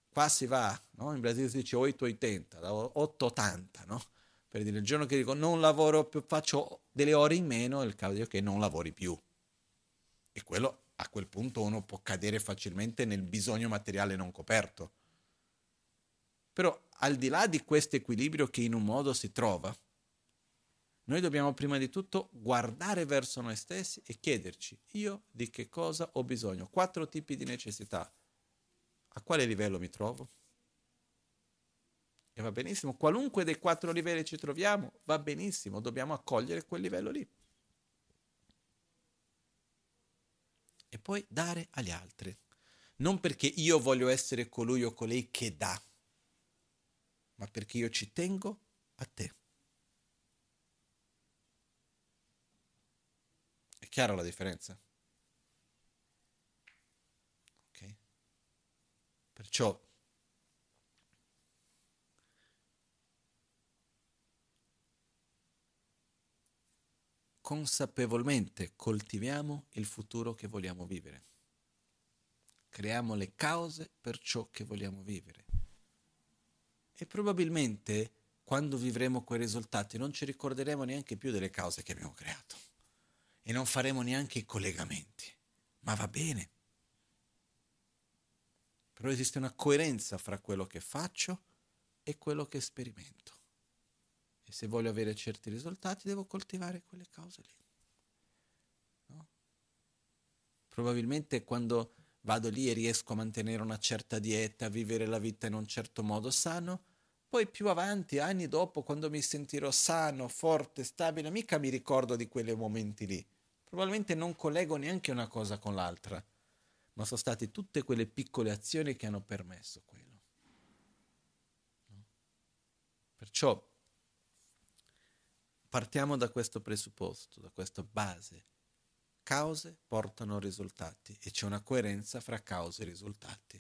Qua si va, no? in Brasile si dice 8-80, 8-80, no? Per dire il giorno che dico non lavoro più, faccio delle ore in meno, il caso è che non lavori più. E quello a quel punto uno può cadere facilmente nel bisogno materiale non coperto. Però al di là di questo equilibrio che in un modo si trova, noi dobbiamo prima di tutto guardare verso noi stessi e chiederci io di che cosa ho bisogno. Quattro tipi di necessità. A quale livello mi trovo? E va benissimo, qualunque dei quattro livelli ci troviamo, va benissimo, dobbiamo accogliere quel livello lì. E poi dare agli altri. Non perché io voglio essere colui o colei che dà ma perché io ci tengo a te. È chiara la differenza? Ok? Perciò consapevolmente coltiviamo il futuro che vogliamo vivere. Creiamo le cause per ciò che vogliamo vivere. E probabilmente quando vivremo quei risultati non ci ricorderemo neanche più delle cause che abbiamo creato e non faremo neanche i collegamenti. Ma va bene. Però esiste una coerenza fra quello che faccio e quello che sperimento. E se voglio avere certi risultati devo coltivare quelle cose lì. No? Probabilmente quando vado lì e riesco a mantenere una certa dieta, a vivere la vita in un certo modo sano, poi più avanti, anni dopo, quando mi sentirò sano, forte, stabile, mica mi ricordo di quei momenti lì. Probabilmente non collego neanche una cosa con l'altra, ma sono state tutte quelle piccole azioni che hanno permesso quello. Perciò Partiamo da questo presupposto, da questa base. Cause portano risultati e c'è una coerenza fra cause e risultati.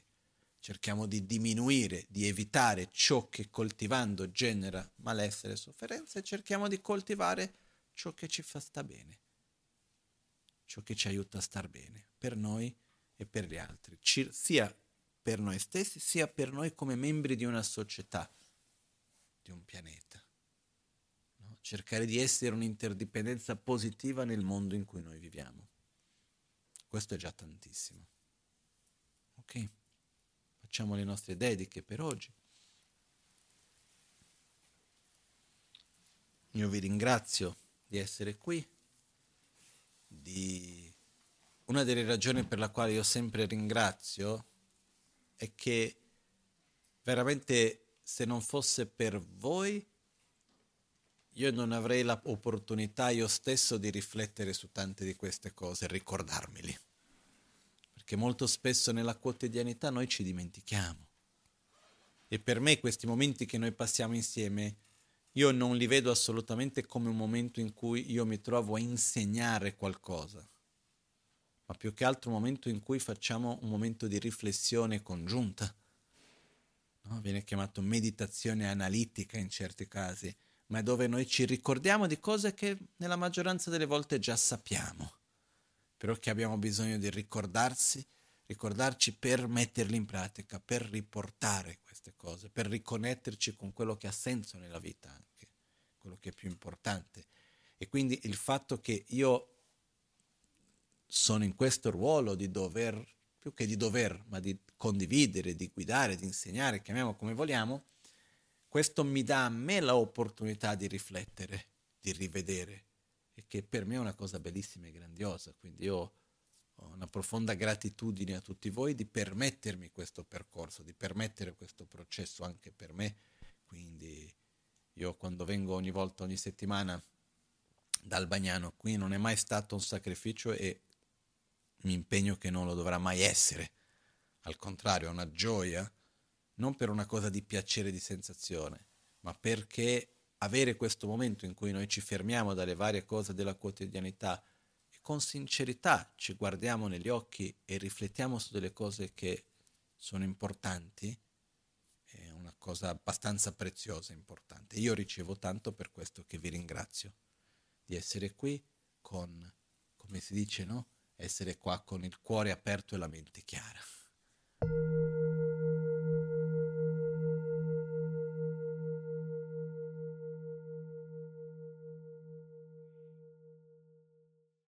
Cerchiamo di diminuire, di evitare ciò che coltivando genera malessere e sofferenza e cerchiamo di coltivare ciò che ci fa sta bene, ciò che ci aiuta a star bene, per noi e per gli altri, sia per noi stessi, sia per noi come membri di una società, di un pianeta cercare di essere un'interdipendenza positiva nel mondo in cui noi viviamo. Questo è già tantissimo. Ok? Facciamo le nostre dediche per oggi. Io vi ringrazio di essere qui. Di... Una delle ragioni per la quale io sempre ringrazio è che veramente se non fosse per voi io non avrei l'opportunità io stesso di riflettere su tante di queste cose, ricordarmeli. Perché molto spesso nella quotidianità noi ci dimentichiamo. E per me questi momenti che noi passiamo insieme, io non li vedo assolutamente come un momento in cui io mi trovo a insegnare qualcosa, ma più che altro un momento in cui facciamo un momento di riflessione congiunta. No? Viene chiamato meditazione analitica in certi casi ma è dove noi ci ricordiamo di cose che nella maggioranza delle volte già sappiamo, però che abbiamo bisogno di ricordarsi, ricordarci per metterle in pratica, per riportare queste cose, per riconnetterci con quello che ha senso nella vita anche, quello che è più importante. E quindi il fatto che io sono in questo ruolo di dover, più che di dover, ma di condividere, di guidare, di insegnare, chiamiamo come vogliamo, questo mi dà a me l'opportunità di riflettere, di rivedere, e che per me è una cosa bellissima e grandiosa. Quindi io ho una profonda gratitudine a tutti voi di permettermi questo percorso, di permettere questo processo anche per me. Quindi io quando vengo ogni volta, ogni settimana dal Bagnano, qui non è mai stato un sacrificio e mi impegno che non lo dovrà mai essere. Al contrario, è una gioia non per una cosa di piacere, di sensazione, ma perché avere questo momento in cui noi ci fermiamo dalle varie cose della quotidianità e con sincerità ci guardiamo negli occhi e riflettiamo su delle cose che sono importanti, è una cosa abbastanza preziosa e importante. Io ricevo tanto per questo che vi ringrazio di essere qui con, come si dice, no? Essere qua con il cuore aperto e la mente chiara.